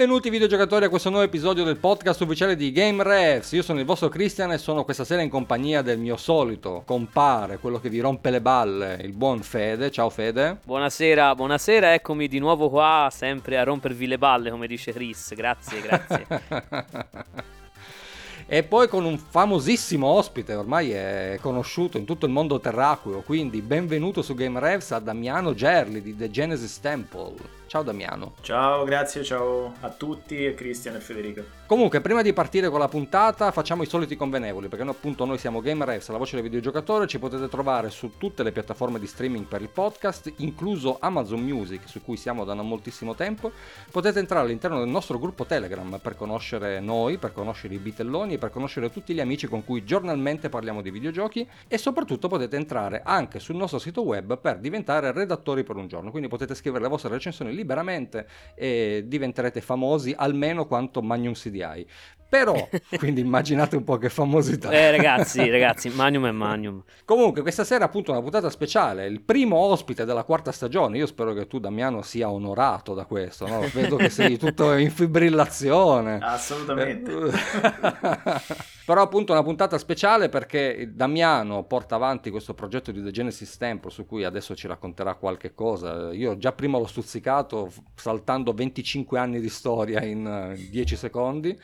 Benvenuti videogiocatori a questo nuovo episodio del podcast ufficiale di Game Refs. Io sono il vostro Christian e sono questa sera in compagnia del mio solito compare, quello che vi rompe le balle, il buon Fede. Ciao Fede. Buonasera, buonasera, eccomi di nuovo qua, sempre a rompervi le balle come dice Chris. Grazie, grazie. e poi con un famosissimo ospite, ormai è conosciuto in tutto il mondo terraqueo, quindi benvenuto su Game Revs a Damiano Gerli di The Genesis Temple. Ciao Damiano. Ciao, grazie, ciao a tutti, Cristian e Federico. Comunque, prima di partire con la puntata, facciamo i soliti convenevoli, perché noi, appunto noi siamo GameRefs, la voce del videogiocatore, ci potete trovare su tutte le piattaforme di streaming per il podcast, incluso Amazon Music, su cui siamo da non moltissimo tempo. Potete entrare all'interno del nostro gruppo Telegram per conoscere noi, per conoscere i bitelloni e per conoscere tutti gli amici con cui giornalmente parliamo di videogiochi e soprattutto potete entrare anche sul nostro sito web per diventare redattori per un giorno, quindi potete scrivere le vostre recensioni liberamente e diventerete famosi almeno quanto Magnum CDI. Però, quindi immaginate un po' che famosità. Eh ragazzi, ragazzi, Magnum è Magnum. Comunque, questa sera appunto una puntata speciale, il primo ospite della quarta stagione. Io spero che tu, Damiano, sia onorato da questo, no? Vedo che sei tutto in fibrillazione. Assolutamente. Però appunto una puntata speciale perché Damiano porta avanti questo progetto di The Genesis Temple su cui adesso ci racconterà qualche cosa. Io già prima l'ho stuzzicato saltando 25 anni di storia in 10 secondi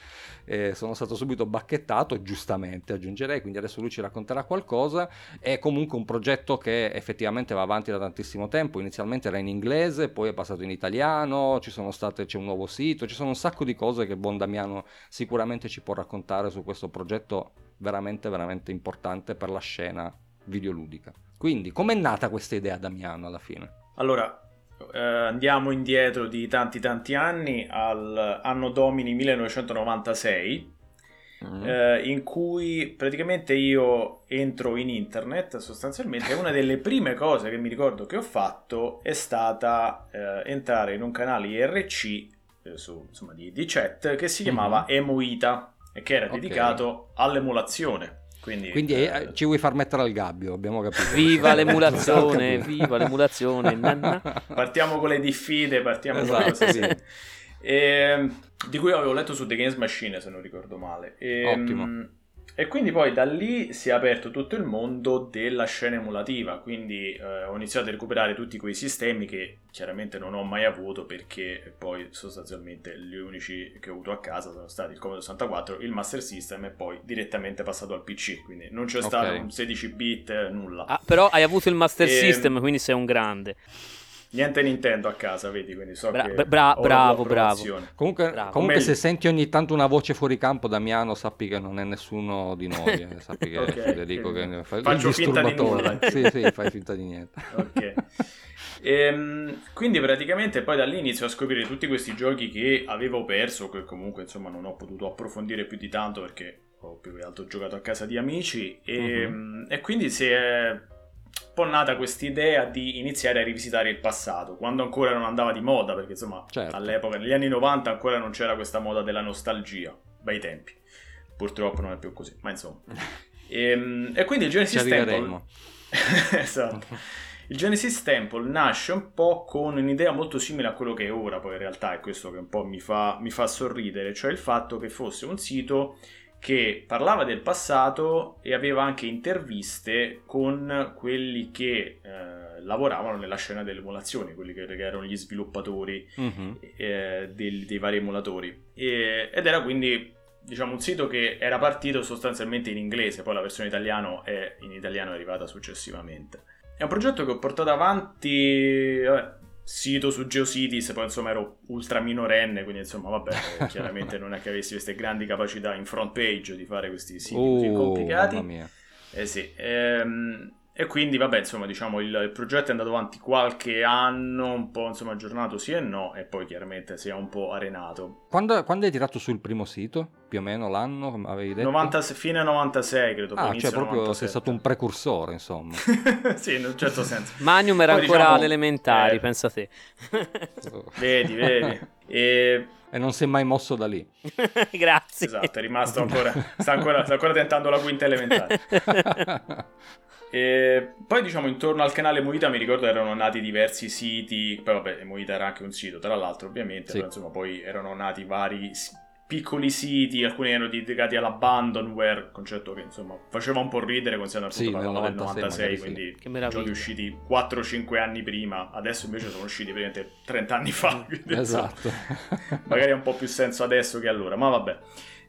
eh, sono stato subito bacchettato, giustamente aggiungerei, quindi adesso lui ci racconterà qualcosa. È comunque un progetto che effettivamente va avanti da tantissimo tempo, inizialmente era in inglese, poi è passato in italiano, state, c'è un nuovo sito, ci sono un sacco di cose che Buon Damiano sicuramente ci può raccontare su questo progetto veramente, veramente importante per la scena videoludica. Quindi, com'è nata questa idea, Damiano, alla fine? Allora, eh, andiamo indietro di tanti tanti anni al anno domini 1996 mm. eh, in cui praticamente io entro in internet sostanzialmente una delle prime cose che mi ricordo che ho fatto è stata eh, entrare in un canale IRC eh, su, insomma, di, di, chat che si chiamava mm-hmm. Emuita e che era okay. dedicato all'emulazione quindi, Quindi eh, eh, ci vuoi far mettere al gabbio, abbiamo capito. Viva l'emulazione, viva l'emulazione. partiamo con le diffide, partiamo esatto, con le cose, sì. E, ehm, di cui avevo letto su The Games Machine, se non ricordo male. E, ehm, Ottimo. E quindi poi da lì si è aperto tutto il mondo della scena emulativa, quindi eh, ho iniziato a recuperare tutti quei sistemi che chiaramente non ho mai avuto perché poi sostanzialmente gli unici che ho avuto a casa sono stati il Commodore 64, il Master System e poi direttamente passato al PC, quindi non c'è okay. stato un 16 bit, nulla. Ah, però hai avuto il Master e... System, quindi sei un grande. Niente Nintendo a casa, vedi, quindi so Bra- che bra- bravo, bravo. Comunque, bravo. comunque se senti ogni tanto una voce fuori campo, Damiano, sappi che non è nessuno di noi, eh. sappi che okay, Federico che, fa faccio il finta di nulla. sì, sì, fai finta di niente. ok. Ehm, quindi praticamente poi da lì inizio a scoprire tutti questi giochi che avevo perso, che comunque insomma non ho potuto approfondire più di tanto perché ho più che altro giocato a casa di amici e, uh-huh. e quindi si è po' nata questa idea di iniziare a rivisitare il passato, quando ancora non andava di moda, perché insomma certo. all'epoca, negli anni 90 ancora non c'era questa moda della nostalgia, bei tempi. Purtroppo non è più così, ma insomma. E, ehm, e quindi il Genesis Temple... esatto. Il Genesis Temple nasce un po' con un'idea molto simile a quello che è ora, poi in realtà è questo che un po' mi fa, mi fa sorridere, cioè il fatto che fosse un sito che parlava del passato e aveva anche interviste con quelli che eh, lavoravano nella scena delle emulazioni, quelli che, erano gli sviluppatori uh-huh. eh, dei, dei, vari emulatori. E, ed era quindi diciamo un sito che era partito sostanzialmente in inglese, poi la versione italiano è, in italiano è arrivata successivamente. È un progetto che ho portato avanti, vabbè, sito su GeoCities, poi insomma ero ultra minorenne, quindi insomma vabbè, chiaramente non è che avessi queste grandi capacità in front page di fare questi siti oh, così complicati. Mamma mia. Eh sì, ehm, e quindi, vabbè, insomma, diciamo, il, il, progetto è andato avanti qualche anno, un po', insomma, aggiornato sì e no, e poi chiaramente si è un po' arenato. Quando, quando hai tirato sul primo sito? Più o meno l'anno, come avevi detto? 90, fine 96, credo. Ah, cioè proprio 97. sei stato un precursore, insomma. sì, in un certo senso. Magnum era poi, ancora diciamo, elementari, eh, pensa te. vedi, vedi. E e non si è mai mosso da lì. Grazie. Esatto, è rimasto ancora sta, ancora, sta ancora tentando la quinta elementare. E poi diciamo intorno al canale Moita mi ricordo erano nati diversi siti, poi vabbè Moita era anche un sito tra l'altro ovviamente, sì. però insomma poi erano nati vari piccoli siti, alcuni erano dedicati all'abandonware, concetto che insomma faceva un po' ridere considerando sì, appunto del 96, quindi sì. giochi usciti 4-5 anni prima, adesso invece sono usciti praticamente 30 anni fa, esatto. magari ha un po' più senso adesso che allora, ma vabbè.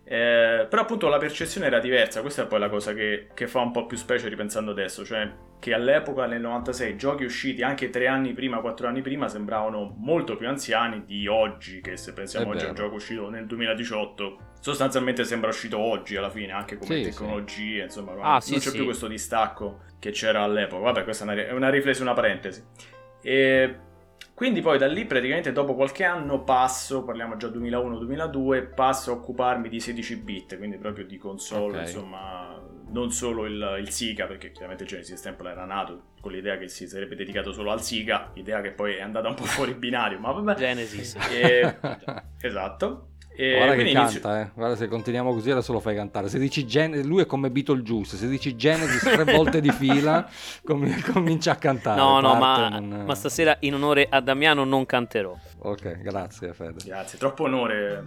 Eh, però appunto la percezione era diversa, questa è poi la cosa che, che, fa un po' più specie ripensando adesso, cioè che all'epoca nel 96 giochi usciti anche tre anni prima, quattro anni prima sembravano molto più anziani di oggi, che se pensiamo oggi a un gioco uscito nel 2018 sostanzialmente sembra uscito oggi alla fine, anche come sì, tecnologie, sì. insomma ah, non sì, c'è più questo distacco che c'era all'epoca, vabbè questa è una, è una riflessione, una parentesi. E quindi poi da lì praticamente dopo qualche anno passo, parliamo già 2001-2002, passo a occuparmi di 16 bit, quindi proprio di console, okay. insomma, non solo il, il, Sega, perché chiaramente Genesis Temple era nato con l'idea che si sarebbe dedicato solo al Sega, idea che poi è andata un po' fuori binario, ma vabbè. Genesis. E, esatto. E Guarda che inizio... canta, eh. Guarda se continuiamo così adesso lo fai cantare. Se dici Gen... lui è come Beetlejuice, se dici Genesis tre volte di fila com... comincia a cantare. No, no, ma, non... ma, stasera in onore a Damiano non canterò. Ok, grazie Fede. Grazie, troppo onore.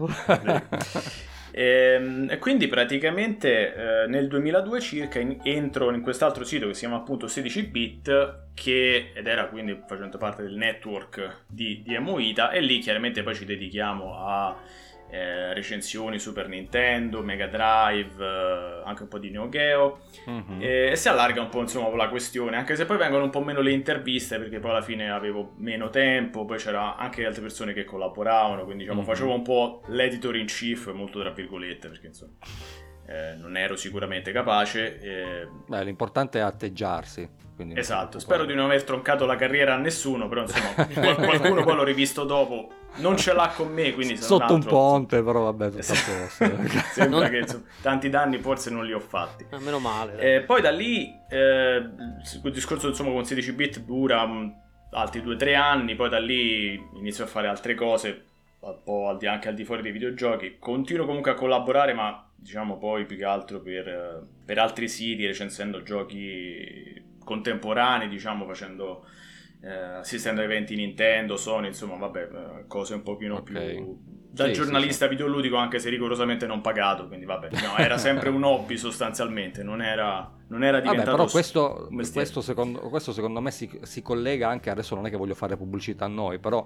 e, ehm, e, quindi praticamente eh, nel 2002 circa in, entro in quest'altro sito che si chiama appunto 16bit che, ed era quindi facendo parte del network di, di Emoita e lì chiaramente poi ci dedichiamo a eh, recensioni Super Nintendo, Mega Drive, eh, anche un po' di Neo Geo mm-hmm. e, e, si allarga un po' insomma la questione, anche se poi vengono un po' meno le interviste perché poi alla fine avevo meno tempo, poi c'era anche altre persone che collaboravano, quindi diciamo mm-hmm. facevo un po' l'editor in chief, molto tra virgolette, perché insomma eh, non ero sicuramente capace. Eh... Beh, l'importante è atteggiarsi. Esatto, spero di non aver troncato la carriera a nessuno, però insomma qualcuno poi l'ho rivisto dopo, non ce l'ha con me, quindi sotto un, un ponte, però vabbè, tutto esatto. a posto. Sembra che insomma, tanti danni forse non li ho fatti. Ah, meno male. Eh, poi da lì eh, il discorso insomma con 16 bit dura um, altri 2-3 anni, poi da lì inizio a fare altre cose, un po' al di, anche al di fuori dei videogiochi. Continuo comunque a collaborare, ma diciamo poi più che altro per, per altri siti, recensendo giochi contemporanei, diciamo facendo eh, assistendo a eventi Nintendo, Sony, insomma, vabbè, eh, cose un pochino okay. più da sì, giornalista sì, sì. videoludico anche se rigorosamente non pagato quindi vabbè no, era sempre un hobby sostanzialmente non era, non era diventato vabbè, però questo, questo, secondo, questo, secondo, me si, si, collega anche adesso non è che voglio fare pubblicità a noi però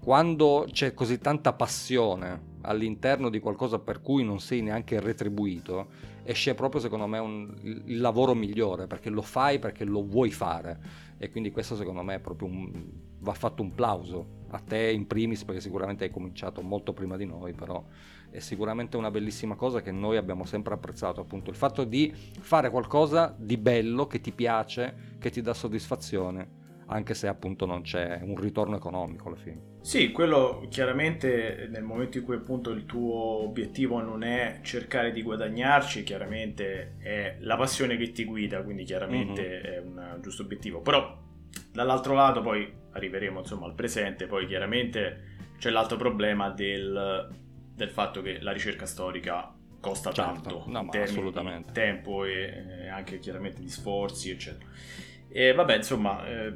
quando c'è così tanta passione all'interno di qualcosa per cui non sei neanche retribuito esce proprio secondo me un, il lavoro migliore perché lo fai perché lo vuoi fare e quindi questo secondo me è proprio un, va fatto un plauso a te in primis perché sicuramente hai cominciato molto prima di noi però è sicuramente una bellissima cosa che noi abbiamo sempre apprezzato appunto. Il fatto di fare qualcosa di bello che ti piace che ti dà soddisfazione anche se appunto non c'è un ritorno economico alla fine. Sì, quello chiaramente nel momento in cui appunto il tuo obiettivo non è cercare di guadagnarci, chiaramente è la passione che ti guida, quindi chiaramente mm-hmm. è un giusto obiettivo. Però dall'altro lato poi arriveremo insomma al presente, poi chiaramente c'è l'altro problema del, del fatto che la ricerca storica costa certo, tanto no, in termini tempo e anche chiaramente di sforzi eccetera e vabbè insomma eh,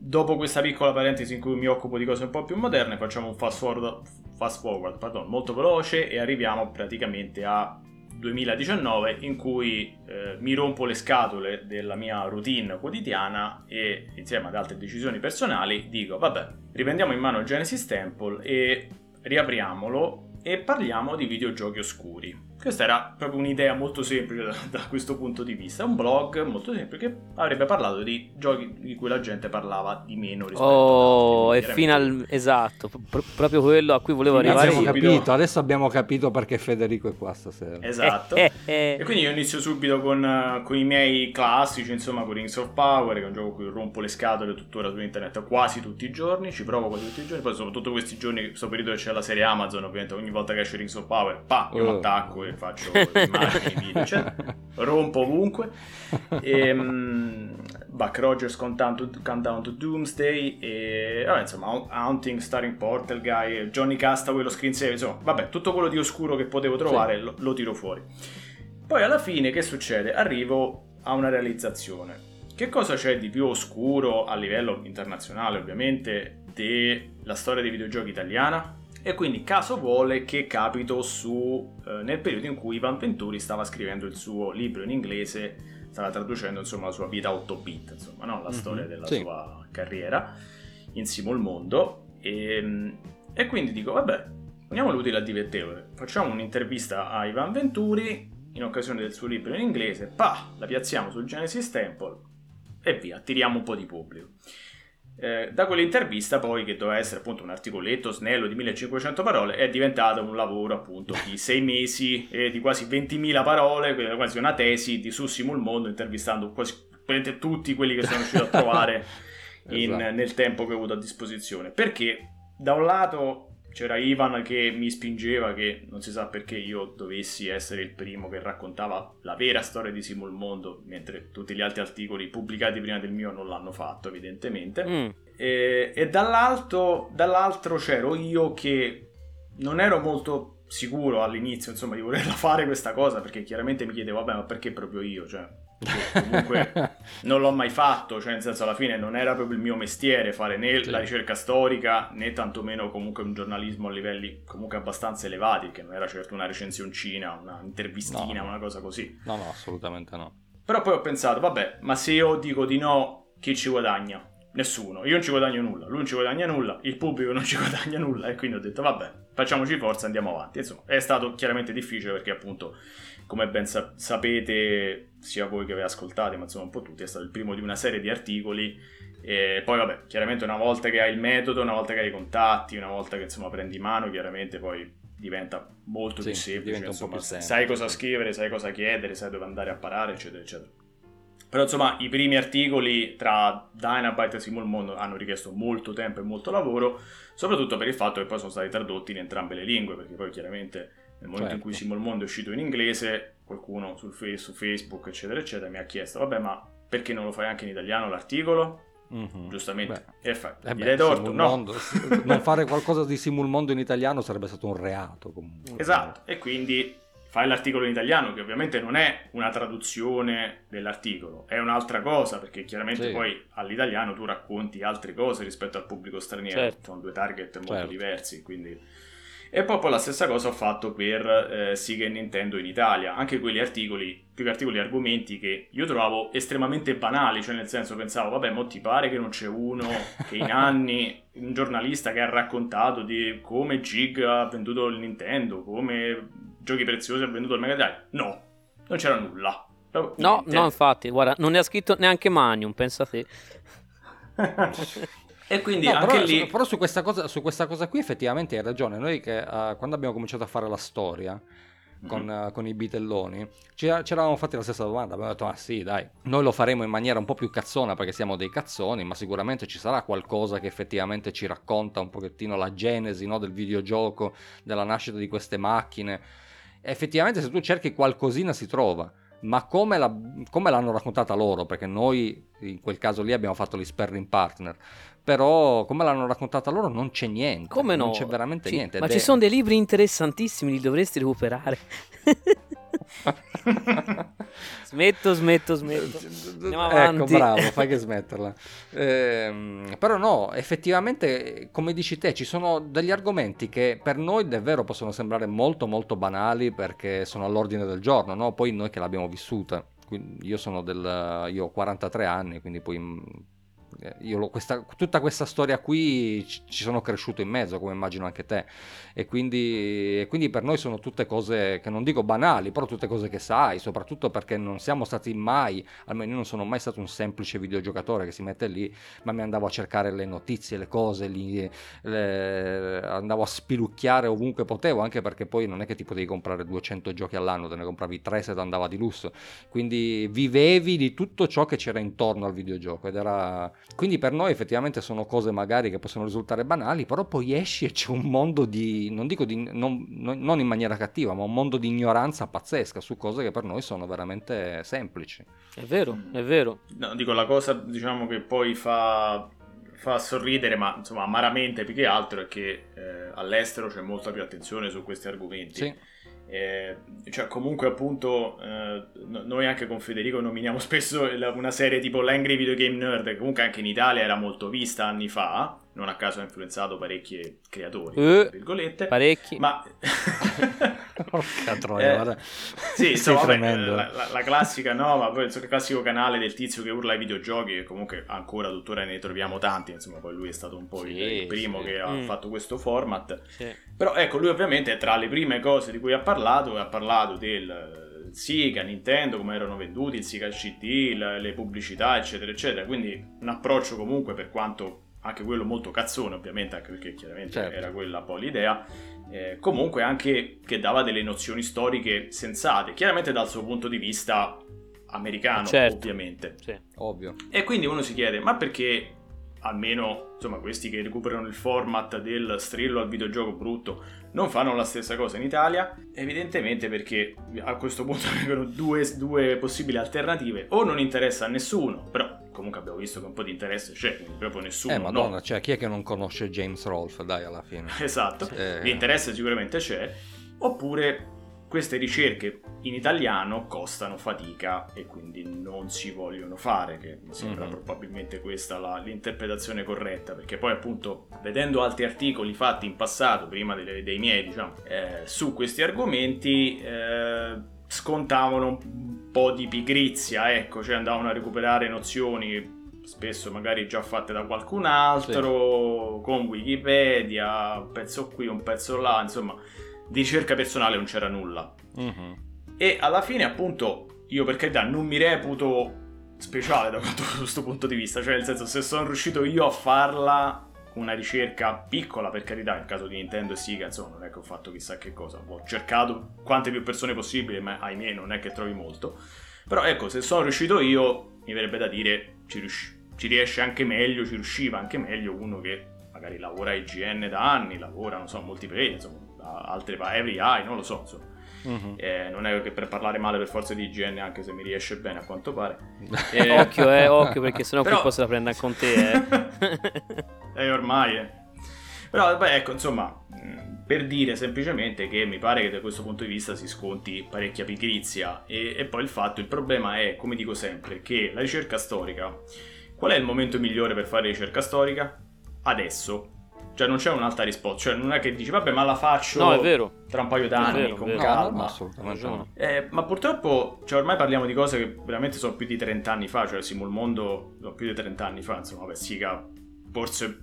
dopo questa piccola parentesi in cui mi occupo di cose un po' più moderne, facciamo un fast forward, fast forward pardon, molto veloce e arriviamo praticamente a 2019 in cui eh, mi rompo le scatole della mia routine quotidiana e insieme ad altre decisioni personali dico vabbè riprendiamo in mano Genesis Temple e riapriamolo e parliamo di videogiochi oscuri questa era proprio un'idea molto semplice da, da, questo punto di vista, un blog molto semplice che avrebbe parlato di giochi di cui la gente parlava di meno rispetto oh, e fino al... esatto, pr- proprio quello a cui volevo arrivare. Abbiamo capito, adesso abbiamo capito perché Federico è qua stasera. Esatto. Eh, eh, eh. E quindi io inizio subito con, con, i miei classici, insomma, con Rings of Power, che è un gioco cui rompo le scatole tuttora su internet quasi tutti i giorni, ci provo quasi tutti i giorni, poi soprattutto questi giorni, questo periodo che c'è la serie Amazon, ovviamente ogni volta che esce Rings of Power, pa, io oh. attacco e faccio immagini, video, cioè, rompo ovunque. E, um, Buck Rogers Countdown to Doomsday e vabbè, insomma Haunting, Starring Portal Guy, Johnny Castaway, lo screensaver, insomma, vabbè, tutto quello di oscuro che potevo trovare sì. lo, lo tiro fuori. Poi alla fine che succede? Arrivo a una realizzazione. che cosa c'è di più oscuro a livello internazionale ovviamente della storia dei videogiochi italiana? E quindi caso vuole che capito su, eh, nel periodo in cui Ivan Venturi stava scrivendo il suo libro in inglese, stava traducendo insomma la sua vita 8 bit, insomma, no? la mm-hmm, storia della sì. sua carriera in Simo il Mondo. E, ehm, e quindi dico, vabbè, poniamo l'utile a divertevole, facciamo un'intervista a Ivan Venturi in occasione del suo libro in inglese, pa, la piazziamo sul Genesis Temple e via, attiriamo un po' di pubblico. Eh, da quell'intervista poi, che doveva essere appunto un articoletto snello di 1500 parole, è diventato un lavoro appunto di sei mesi e di quasi 20.000 parole, quasi una tesi di Sussimo il Mondo, intervistando quasi tutti quelli che sono riuscito a trovare in, esatto. nel tempo che ho avuto a disposizione. Perché da un lato c'era Ivan che mi spingeva che non si sa perché io dovessi essere il primo che raccontava la vera storia di Simul Mondo, mentre tutti gli altri articoli pubblicati prima del mio non l'hanno fatto, evidentemente. Mm. E, e dall'altro, dall'altro c'ero io che non ero molto sicuro all'inizio, insomma, di volerla fare questa cosa, perché chiaramente mi chiedevo, vabbè, ma perché proprio io? Cioè, comunque non l'ho mai fatto, cioè nel senso alla fine non era proprio il mio mestiere fare né sì. la ricerca storica né tantomeno comunque un giornalismo a livelli comunque abbastanza elevati, che non era certo una recensioncina, una intervistina, no. una cosa così. No, no, assolutamente no. Però poi ho pensato, vabbè, ma se io dico di no, chi ci guadagna? Nessuno, io non ci guadagno nulla, lui non ci guadagna nulla, il pubblico non ci guadagna nulla e quindi ho detto vabbè, facciamoci forza, andiamo avanti. Insomma, è stato chiaramente difficile perché appunto come ben sa- sapete, sia voi che vi ascoltate, ma insomma un po' tutti, è stato il primo di una serie di articoli. E poi, vabbè, chiaramente una volta che hai il metodo, una volta che hai i contatti, una volta che insomma prendi mano, chiaramente poi diventa molto sì, più semplice. Insomma, più semplice. Sai cosa scrivere, sai cosa chiedere, sai dove andare a parare, eccetera, eccetera. Però insomma i primi articoli tra Dynabyte e Simul Mondo hanno richiesto molto tempo e molto lavoro, soprattutto per il fatto che poi sono stati tradotti in entrambe le lingue, perché poi chiaramente nel momento certo. in cui Simul Mondo è uscito in inglese, qualcuno face, su Facebook, eccetera, eccetera, mi ha chiesto, vabbè, ma perché non lo fai anche in italiano l'articolo? Mm-hmm. Giustamente, beh, e fa, eh dai torto, no? Non fare qualcosa di Simul Mondo in italiano sarebbe stato un reato comunque. Esatto, e quindi fai l'articolo in italiano, che ovviamente non è una traduzione dell'articolo, è un'altra cosa, perché chiaramente sì. poi all'italiano tu racconti altre cose rispetto al pubblico straniero, certo. sono due target molto certo. diversi, quindi e poi, poi la stessa cosa ho fatto per eh, Sega e Nintendo in Italia, anche quegli articoli, più che articoli argomenti che io trovavo estremamente banali, cioè nel senso pensavo, vabbè, mo ti pare che non c'è uno che in anni, un giornalista che ha raccontato di come Gig ha venduto il Nintendo, come giochi preziosi ha venduto il Mega Drive? No, non c'era nulla. No, no, infatti, guarda, non ne ha scritto neanche Magnum, pensa te. E quindi no, anche però, lì... Però su questa, cosa, su questa cosa qui effettivamente hai ragione. Noi che uh, quando abbiamo cominciato a fare la storia con, mm-hmm. uh, con i bitelloni ci, eravamo fatti la stessa domanda. Abbiamo detto, ah sì dai, noi lo faremo in maniera un po' più cazzona perché siamo dei cazzoni, ma sicuramente ci sarà qualcosa che effettivamente ci racconta un pochettino la genesi no, del videogioco, della nascita di queste macchine. E effettivamente se tu cerchi qualcosina si trova ma come, la, come, l'hanno raccontata loro, perché noi in quel caso lì abbiamo fatto gli sparring partner, però come l'hanno raccontata loro non c'è niente. Come no? Non c'è veramente ci, niente. Ma ci è... sono dei libri interessantissimi, li dovresti recuperare. smetto, smetto, smetto. Ecco, bravo, fai che smetterla. Eh, però no, effettivamente, come dici te, ci sono degli argomenti che per noi davvero possono sembrare molto molto banali perché sono all'ordine del giorno, no? Poi noi che l'abbiamo vissuta. Io sono del... io ho 43 anni, quindi poi eh, io questa, tutta questa storia qui ci sono cresciuto in mezzo, come immagino anche te, e quindi, e quindi, per noi sono tutte cose che non dico banali, però tutte cose che sai, soprattutto perché non siamo stati mai, almeno io non sono mai stato un semplice videogiocatore che si mette lì, ma mi andavo a cercare le notizie, le cose, li, le, andavo a spilucchiare ovunque potevo, anche perché poi non è che ti potevi comprare 200 giochi all'anno, te ne compravi 3 se ti andava di lusso, quindi vivevi di tutto ciò che c'era intorno al videogioco ed era quindi per noi effettivamente sono cose magari che possono risultare banali, però poi esci e c'è un mondo di, non dico di, non, non in maniera cattiva, ma un mondo di ignoranza pazzesca su cose che per noi sono veramente semplici. È vero, è vero. No, dico la cosa diciamo che poi fa fa sorridere, ma insomma amaramente più che altro, è che eh, all'estero c'è molta più attenzione su questi argomenti. Sì. Eh, cioè, comunque, appunto, eh, noi anche con Federico nominiamo spesso una serie tipo l'Angry Video Game Nerd, che comunque anche in Italia era molto vista anni fa non a caso ha influenzato parecchi creatori, uh, virgolette. Parecchi. Ma... Porca troia, eh, Sì, insomma, vabbè, la, la, la, classica, no, ma poi il classico canale del tizio che urla ai videogiochi, che comunque ancora tuttora ne troviamo tanti, insomma, poi lui è stato un po' sì, il, primo sì. che ha mm. fatto questo format. Sì. Però ecco, lui ovviamente tra le prime cose di cui ha parlato, ha parlato del Sega, Nintendo, come erano venduti, il Sega CD, le pubblicità, eccetera, eccetera. Quindi un approccio comunque per quanto anche quello molto cazzone ovviamente, anche perché chiaramente certo. era quella poi l'idea, eh, comunque anche che dava delle nozioni storiche sensate, chiaramente dal suo punto di vista americano, certo. ovviamente. Sì. Ovvio. E quindi uno si chiede, ma perché almeno insomma questi che recuperano il format del strillo al videogioco brutto non fanno la stessa cosa in Italia evidentemente perché a questo punto avevano due, due possibili alternative o non interessa a nessuno però comunque abbiamo visto che un po' di interesse c'è, quindi proprio nessuno. Eh, madonna, no. cioè chi è che non conosce James Rolfe, dai, alla fine. esatto, eh... l'interesse sicuramente c'è, oppure queste ricerche in italiano costano fatica e quindi non si vogliono fare, che mi sembra mm-hmm. probabilmente questa la, l'interpretazione corretta, perché poi appunto vedendo altri articoli fatti in passato, prima dei, dei miei, diciamo, eh, su questi argomenti, eh, scontavano un po' di pigrizia, ecco, cioè andavano a recuperare nozioni spesso magari già fatte da qualcun altro, sì. con Wikipedia, un pezzo qui, un pezzo là, insomma, di ricerca personale non c'era nulla. Mm-hmm. E alla fine, appunto, io per carità non mi reputo speciale da questo punto di vista, cioè nel senso se sono riuscito io a farla una ricerca piccola per carità, nel caso di Nintendo e Sega, insomma, non è che ho fatto chissà che cosa, ho cercato quante più persone possibile, ma ahimè non è che trovi molto. Però ecco, se sono riuscito io, mi verrebbe da dire, ci, riusci- ci riesce anche meglio, ci riusciva anche meglio uno che magari lavora a IGN da anni, lavora, non so, multiplayer, insomma, altre Every Eye, non lo so, insomma. Uh-huh. Eh, non è che per parlare male per forza di igiene, anche se mi riesce bene a quanto pare. Eh... occhio, eh, occhio, perché sennò Però... se la prende con te. Eh. eh, ormai. Eh. Però, beh, ecco, insomma, mm, per dire semplicemente che mi pare che da questo punto di vista si sconti parecchia pigrizia. E, e poi il fatto, il problema è, come dico sempre, che la ricerca storica. Qual è il momento migliore per fare ricerca storica? Adesso cioè non c'è un'altra risposta, cioè non è che dici vabbè ma la faccio no, è vero. tra un paio d'anni vero, con vero. calma. No, assolutamente no. Eh, ma purtroppo cioè, ormai parliamo di cose che veramente sono più di 30 anni fa, cioè siamo il mondo sono più di 30 anni fa, insomma vabbè siga, forse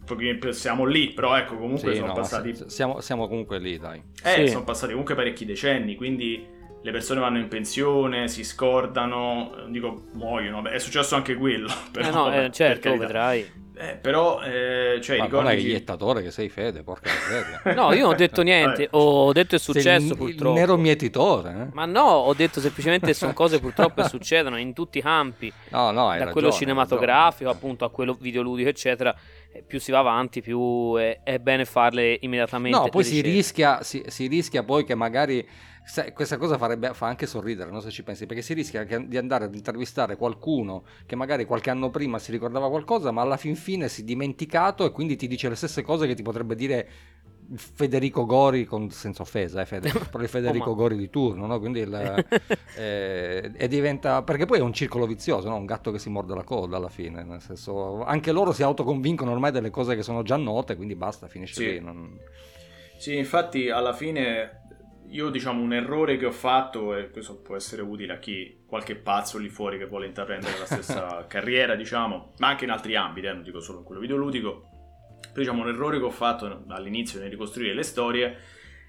siamo lì, però ecco comunque sì, sono no, passati... Siamo, siamo, comunque lì dai. Eh, sì. sono passati comunque parecchi decenni, quindi le persone vanno in pensione, si scordano, non dico muoiono, Beh, è successo anche quello. Però, eh no, vabbè, eh, certo, vedrai. Eh, però, eh, cioè, Ma ricordi... non è iettatore che sei fede, porca miseria. no, io non ho detto niente, ho detto è successo sei purtroppo. Il nero mietitore. Eh? Ma no, ho detto semplicemente sono cose purtroppo che succedono in tutti i campi. No, no, da ragione, quello cinematografico appunto a quello videoludico, eccetera. Più si va avanti, più è, è bene farle immediatamente. No, poi si rischia, si, si rischia poi che magari questa cosa farebbe, fa anche sorridere, non so se ci pensi, perché si rischia di andare ad intervistare qualcuno che magari qualche anno prima si ricordava qualcosa, ma alla fin fine si è dimenticato e quindi ti dice le stesse cose che ti potrebbe dire Federico Gori, con, senza offesa, eh, Fede, però il Federico oh, Gori di turno, no? Quindi il, eh, e diventa, perché poi è un circolo vizioso, no? un gatto che si morde la coda alla fine, nel senso, anche loro si autoconvincono ormai delle cose che sono già note, quindi basta, finisce sì. lì. Non... Sì, infatti alla fine io diciamo un errore che ho fatto, e questo può essere utile a chi qualche pazzo lì fuori che vuole intraprendere la stessa carriera, diciamo, ma anche in altri ambiti, eh, non dico solo in quello videoludico. Diciamo un errore che ho fatto all'inizio nel ricostruire le storie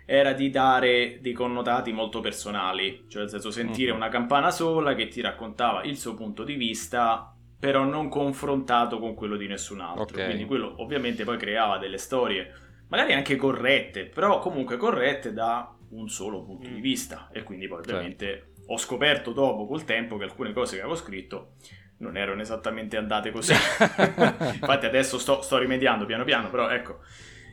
era di dare dei connotati molto personali, cioè nel senso sentire mm-hmm. una campana sola che ti raccontava il suo punto di vista, però non confrontato con quello di nessun altro. Okay. Quindi quello ovviamente poi creava delle storie, magari anche corrette, però comunque corrette da un solo punto mm. di vista e quindi poi ovviamente certo. ho scoperto dopo col tempo che alcune cose che avevo scritto non erano esattamente andate così. Infatti adesso sto, sto, rimediando piano piano, però ecco.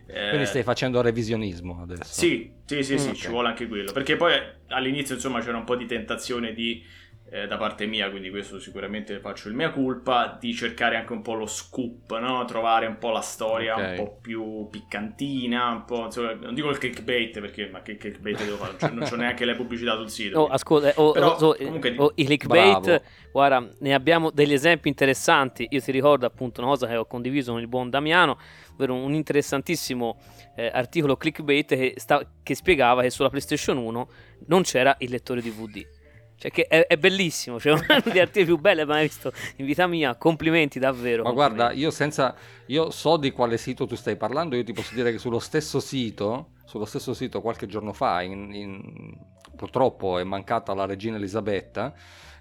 Eh... Quindi stai facendo revisionismo adesso? Sì, sì, sì, sì mm, okay. ci vuole anche quello. Perché poi all'inizio insomma c'era un po' di tentazione di eh, da parte mia, quindi questo sicuramente faccio il mia colpa, di cercare anche un po' lo scoop, no? trovare un po' la storia okay. un po' più piccantina, un po', insomma, non dico il clickbait perché ma che clickbait devo fare, cioè, non c'ho neanche le pubblicità sul sito. Oh, ascolta, oh, Però, oh, comunque, oh, i clickbait, bravo. guarda, ne abbiamo degli esempi interessanti, io ti ricordo appunto una cosa che ho condiviso con il buon Damiano, ovvero un interessantissimo eh, articolo clickbait che, sta, che spiegava che sulla PlayStation 1 non c'era il lettore DVD cioè che è, è bellissimo, cioè una delle artigli più belle mai visto in vita mia. Complimenti davvero. Ma complimenti. guarda, io senza io so di quale sito tu stai parlando, io ti posso dire che sullo stesso sito, sullo stesso sito qualche giorno fa, in, in, purtroppo è mancata la regina Elisabetta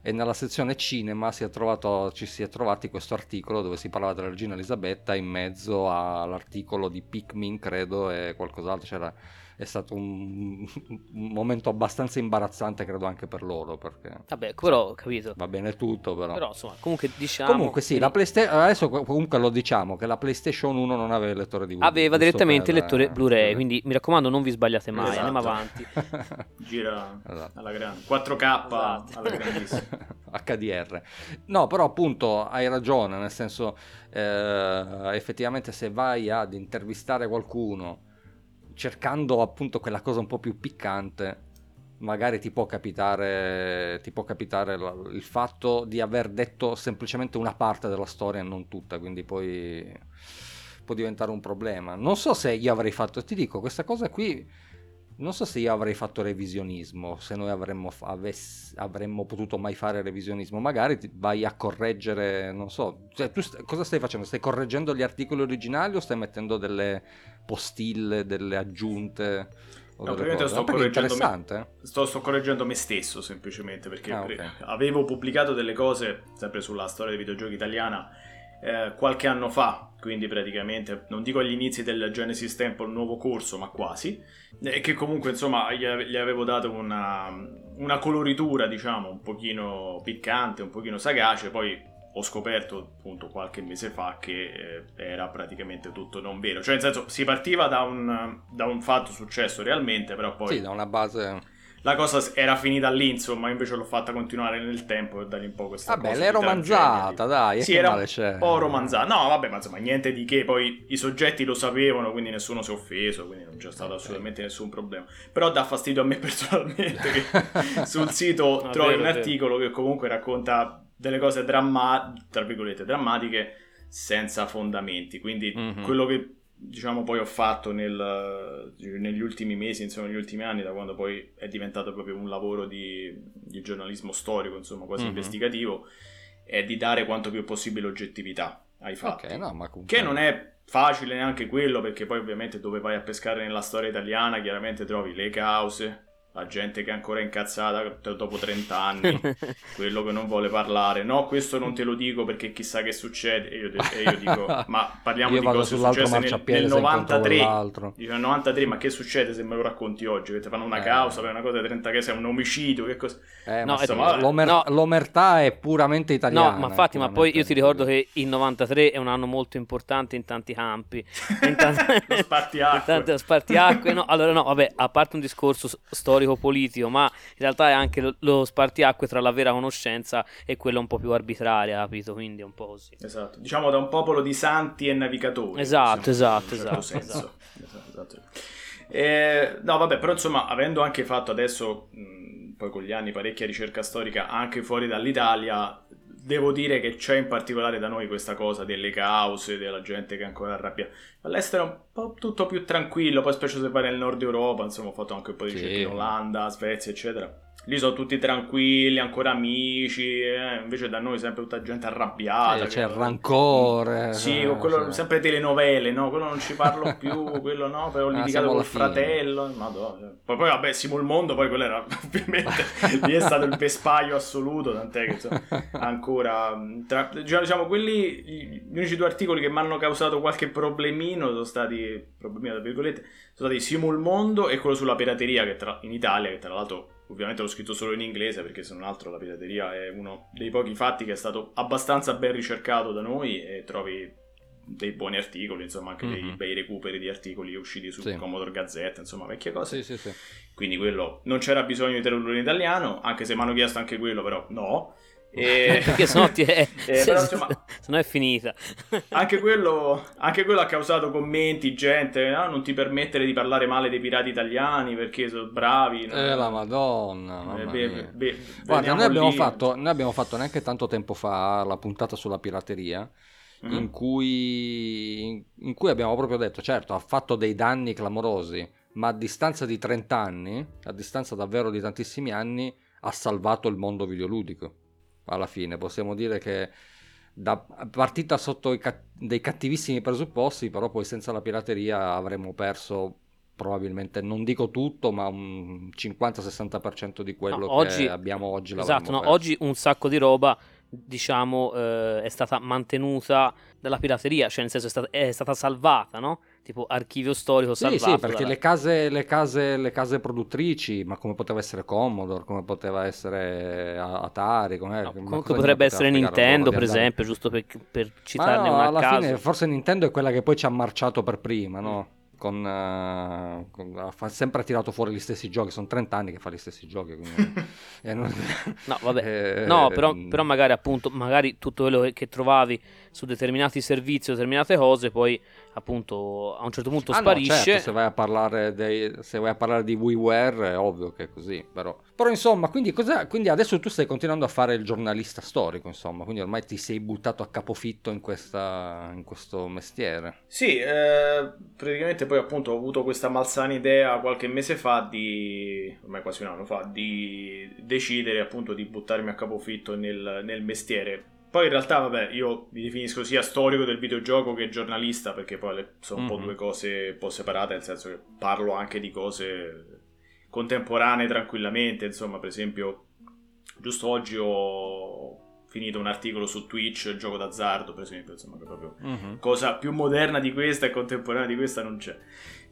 e nella sezione cinema si è trovato, ci si è trovati questo articolo dove si parlava della regina Elisabetta in mezzo all'articolo di Pikmin, credo, e qualcos'altro c'era è stato un, un, momento abbastanza imbarazzante, credo anche per loro. Perché, Vabbè, però ho capito. Va bene tutto, però. Però insomma, comunque diciamo. Comunque sì, la PlayStation. Adesso comunque lo diciamo che la PlayStation 1 non aveva il lettore DVD. Aveva direttamente il lettore Blu-ray. Eh, quindi mi raccomando, non vi sbagliate mai. Esatto. Andiamo avanti. Gira esatto. alla grande 4K esatto. alla grandissima. HDR. No, però appunto hai ragione, nel senso eh, effettivamente se vai ad intervistare qualcuno cercando appunto quella cosa un po' più piccante, magari ti può capitare, ti può capitare il fatto di aver detto semplicemente una parte della storia e non tutta, quindi poi può diventare un problema. Non so se io avrei fatto, ti dico, questa cosa qui, non so se io avrei fatto revisionismo, se noi avremmo, avess, avremmo potuto mai fare revisionismo, magari vai a correggere, non so, cioè, tu st- cosa stai facendo? Stai correggendo gli articoli originali o stai mettendo delle postille, delle aggiunte. No, praticamente sto correggendo, me, sto, sto correggendo, me, stesso semplicemente perché ah, okay. avevo pubblicato delle cose sempre sulla storia dei videogiochi italiana eh, qualche anno fa, quindi praticamente non dico agli inizi del Genesis Temple nuovo corso, ma quasi, e che comunque insomma gli, avevo dato una, una coloritura diciamo un pochino piccante, un pochino sagace, poi ho scoperto appunto qualche mese fa che eh, era praticamente tutto non vero. Cioè, nel senso, si partiva da un, da un fatto successo realmente, però poi... Sì, da una base... La cosa era finita lì, insomma, invece l'ho fatta continuare nel tempo per dare un po' questa vabbè, cosa. Vabbè, l'hai romanzata, dai, sì, era un c'è? po' romanzata. No, vabbè, ma insomma, niente di che, poi i soggetti lo sapevano, quindi nessuno si è offeso, quindi non c'è stato okay. assolutamente nessun problema. Però dà fastidio a me personalmente che sul sito no, trovi un articolo che comunque racconta delle cose dramma- tra virgolette, drammatiche senza fondamenti. Quindi mm-hmm. quello che diciamo poi ho fatto nel, negli ultimi mesi, insomma negli ultimi anni, da quando poi è diventato proprio un lavoro di, di giornalismo storico, insomma quasi mm-hmm. investigativo, è di dare quanto più possibile oggettività ai fatti. Okay, no, comunque... Che non è facile neanche quello, perché poi ovviamente dove vai a pescare nella storia italiana chiaramente trovi le cause, la gente che è ancora incazzata dopo 30 anni, quello che non vuole parlare. No, questo non te lo dico perché chissà che succede. E io, e io dico, ma parliamo di cose successe nel, nel 93. Dico, nel 93, ma che succede se me lo racconti oggi? Che ti fanno una eh. causa per una cosa di 30 che sei un omicidio, che cosa... Eh, no, insomma, l'omer- no. l'omertà è puramente italiana. No, ma infatti, ma poi io ti ricordo che il 93 è un anno molto importante in tanti campi. In tanti... lo spartiacque. In tanti spartiacque, no. Allora no, vabbè, a parte un discorso storico storico-politico, ma in realtà è anche lo, lo, spartiacque tra la vera conoscenza e quella un po' più arbitraria, capito? Quindi è un po' così. Esatto, diciamo da un popolo di santi e navigatori. Esatto, esatto, certo esatto, esatto. esatto, esatto. Eh, no, vabbè, però insomma, avendo anche fatto adesso, mh, poi con gli anni, parecchia ricerca storica anche fuori dall'Italia, devo dire che c'è in particolare da noi questa cosa delle cause, della gente che è ancora arrabbia. All'estero è un po' tutto più tranquillo, poi specie se vai nel nord Europa, insomma ho fatto anche un po' di ricerche sì. in Olanda, Svezia, eccetera lì sono tutti tranquilli, ancora amici, eh, invece da noi sempre tutta gente arrabbiata. Eh, c'è il rancore. Sì, eh, quello, sempre telenovele, no? Quello non ci parlo più, quello no, poi ho ah, litigato col fratello. Madonna. Poi, poi vabbè, Simo il Mondo, poi quello era ovviamente, lì è stato il vespaio assoluto, tant'è che insomma, ancora... Tra, diciamo, diciamo, quelli, gli unici due articoli che mi hanno causato qualche problemino sono stati, problemino tra virgolette, sono stati Simo il Mondo e quello sulla pirateria che tra, in Italia, che tra l'altro Ovviamente l'ho scritto solo in inglese perché se non altro la pirateria è uno dei pochi fatti che è stato abbastanza ben ricercato da noi e trovi dei buoni articoli, insomma anche mm-hmm. dei mhm. bei recuperi di articoli usciti su sì. Commodore Gazzetta, insomma vecchie cose. Sì, sì, Quindi quello non c'era bisogno di tenerlo in italiano, anche se mi hanno chiesto anche quello, però no. E... Perché sennò, ti è... eh, però, insomma, sennò è finita. anche, quello, anche quello ha causato commenti, gente, no? non ti permettere di parlare male dei pirati italiani perché sono bravi. No? Eh la madonna. Eh, be, be, Guarda, noi abbiamo, fatto, noi abbiamo, fatto, neanche tanto tempo fa la puntata sulla pirateria. Mm-hmm. In, cui, in cui abbiamo proprio detto, certo, ha fatto dei danni clamorosi, ma a distanza di 30 anni, a distanza davvero di tantissimi anni, ha salvato il mondo videoludico alla fine. Possiamo dire che da partita sotto cat- dei cattivissimi presupposti, però poi senza la pirateria avremmo perso probabilmente, non dico tutto, ma un 50-60% di quello no, oggi, che abbiamo oggi. Esatto, no, oggi un sacco di roba diciamo eh, è stata mantenuta dalla pirateria, cioè nel senso è stata, è stata salvata, no? Tipo archivio storico salvato. Sì, sì, perché dalla... le, case, le, case, le, case, produttrici, ma come poteva essere Commodore, come poteva essere Atari, come, no, comunque potrebbe essere Nintendo, per esempio, giusto per, per citarne no, una alla caso. fine forse Nintendo è quella che poi ci ha marciato per prima, no? con, uh, con, ha sempre tirato fuori gli stessi giochi, sono 30 anni che fa gli stessi giochi. Quindi, eh, non... no, vabbè. Eh, no, però, però, magari appunto, magari tutto quello che trovavi su determinati servizi o determinate cose, poi appunto a un certo punto ah, sparisce. No, certo, se, vai a parlare dei, se vai a parlare di WiiWare è ovvio che è così, però. Però insomma, quindi, quindi, adesso tu stai continuando a fare il giornalista storico, insomma, quindi ormai ti sei buttato a capofitto in, questa, in questo mestiere. Sì, eh, praticamente poi appunto ho avuto questa malsana idea qualche mese fa di, ormai quasi un anno fa, di decidere appunto di buttarmi a capofitto nel, nel mestiere poi in realtà, vabbè, io mi definisco sia storico del videogioco che giornalista, perché poi sono un po' mhm. due cose un po' separate, nel senso che parlo anche di cose contemporanee tranquillamente. Insomma, per esempio, giusto oggi ho finito un articolo su Twitch, il gioco d'azzardo, per esempio, insomma, che proprio mm-hmm. cosa più moderna di questa e contemporanea di questa non c'è.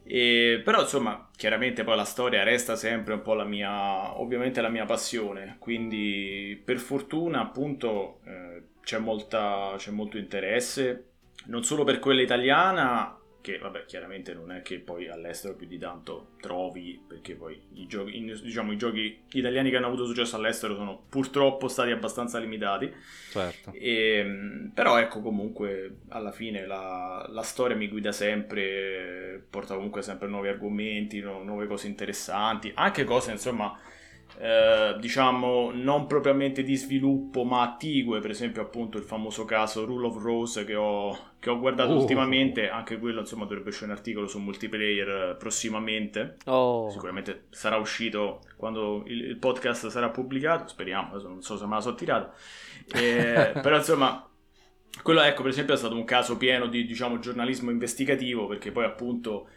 E, però insomma, chiaramente poi la storia resta sempre un po' la mia, ovviamente la mia passione, quindi per fortuna appunto eh, c'è, molta, c'è molto interesse, non solo per quella italiana, che vabbè chiaramente non è che poi all'estero più di tanto trovi perché poi i giochi, diciamo, i giochi italiani che hanno avuto successo all'estero sono purtroppo stati abbastanza limitati certo. e, ehm, però ecco comunque alla fine la, la, storia mi guida sempre porta comunque sempre nuovi argomenti nuove cose interessanti anche cose insomma eh, diciamo non propriamente di sviluppo ma attigue per esempio appunto il famoso caso Rule of Rose che ho, che ho guardato oh. ultimamente anche quello insomma dovrebbe uscire un articolo su multiplayer eh, prossimamente oh. sicuramente sarà uscito quando il, il, podcast sarà pubblicato speriamo adesso non so se me la so tirata eh, però insomma quello ecco per esempio è stato un caso pieno di diciamo giornalismo investigativo perché poi appunto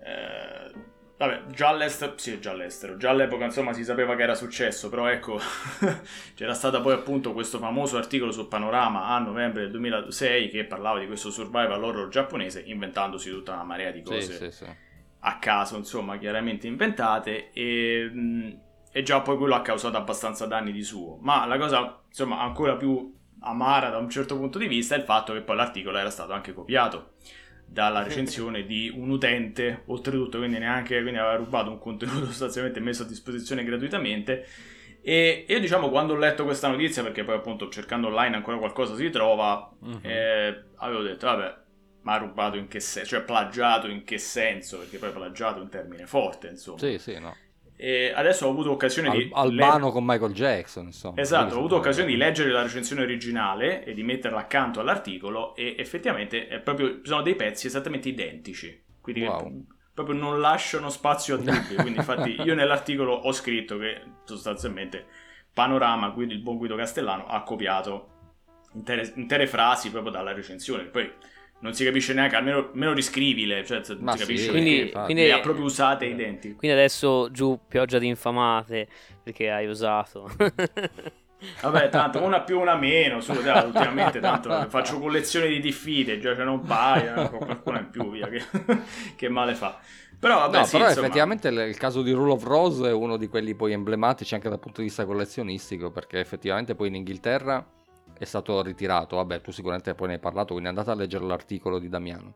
eh, Vabbè, già all'estero, sì, già all'estero, già all'epoca insomma si sapeva che era successo, però ecco, c'era stato poi appunto questo famoso articolo su Panorama a novembre del 2006 che parlava di questo survival horror giapponese inventandosi tutta una marea di cose sì, sì, sì. a caso, insomma, chiaramente inventate e, e già poi quello ha causato abbastanza danni di suo. Ma la cosa, insomma, ancora più amara da un certo punto di vista è il fatto che poi l'articolo era stato anche copiato dalla recensione di un utente, oltretutto, quindi neanche quindi aveva rubato un contenuto sostanzialmente messo a disposizione gratuitamente. E io diciamo quando ho letto questa notizia, perché poi appunto cercando online ancora qualcosa si trova, uh-huh. eh, avevo detto vabbè, ma ha rubato in che senso? Cioè plagiato in che senso? Perché poi plagiato è un termine forte, insomma. Sì, sì, no. E adesso ho avuto occasione Al- di. Albano le... con Michael Jackson, insomma. Esatto, ho avuto occasione di leggere la recensione originale e di metterla accanto all'articolo. E effettivamente è proprio, sono dei pezzi esattamente identici. Quindi wow. proprio non lasciano spazio a dubbi. Quindi, infatti, io nell'articolo ho scritto che sostanzialmente Panorama, il buon Guido Castellano, ha copiato intere, intere frasi proprio dalla recensione. Poi non si capisce neanche, almeno, almeno riscrivile, cioè si sì, capisce quindi, quindi, le ha proprio usate identiche. Quindi adesso giù pioggia di infamate perché hai usato. Vabbè, tanto una più una meno, su, dai, ultimamente tanto faccio collezione di diffide, già ce ne un paio, qualcuno in più, via, che, che male fa. Però, vabbè, no, sì, però insomma... effettivamente il caso di Rule of Rose è uno di quelli poi emblematici anche dal punto di vista collezionistico, perché effettivamente poi in Inghilterra è stato ritirato, vabbè tu sicuramente poi ne hai parlato, quindi andate a leggere l'articolo di Damiano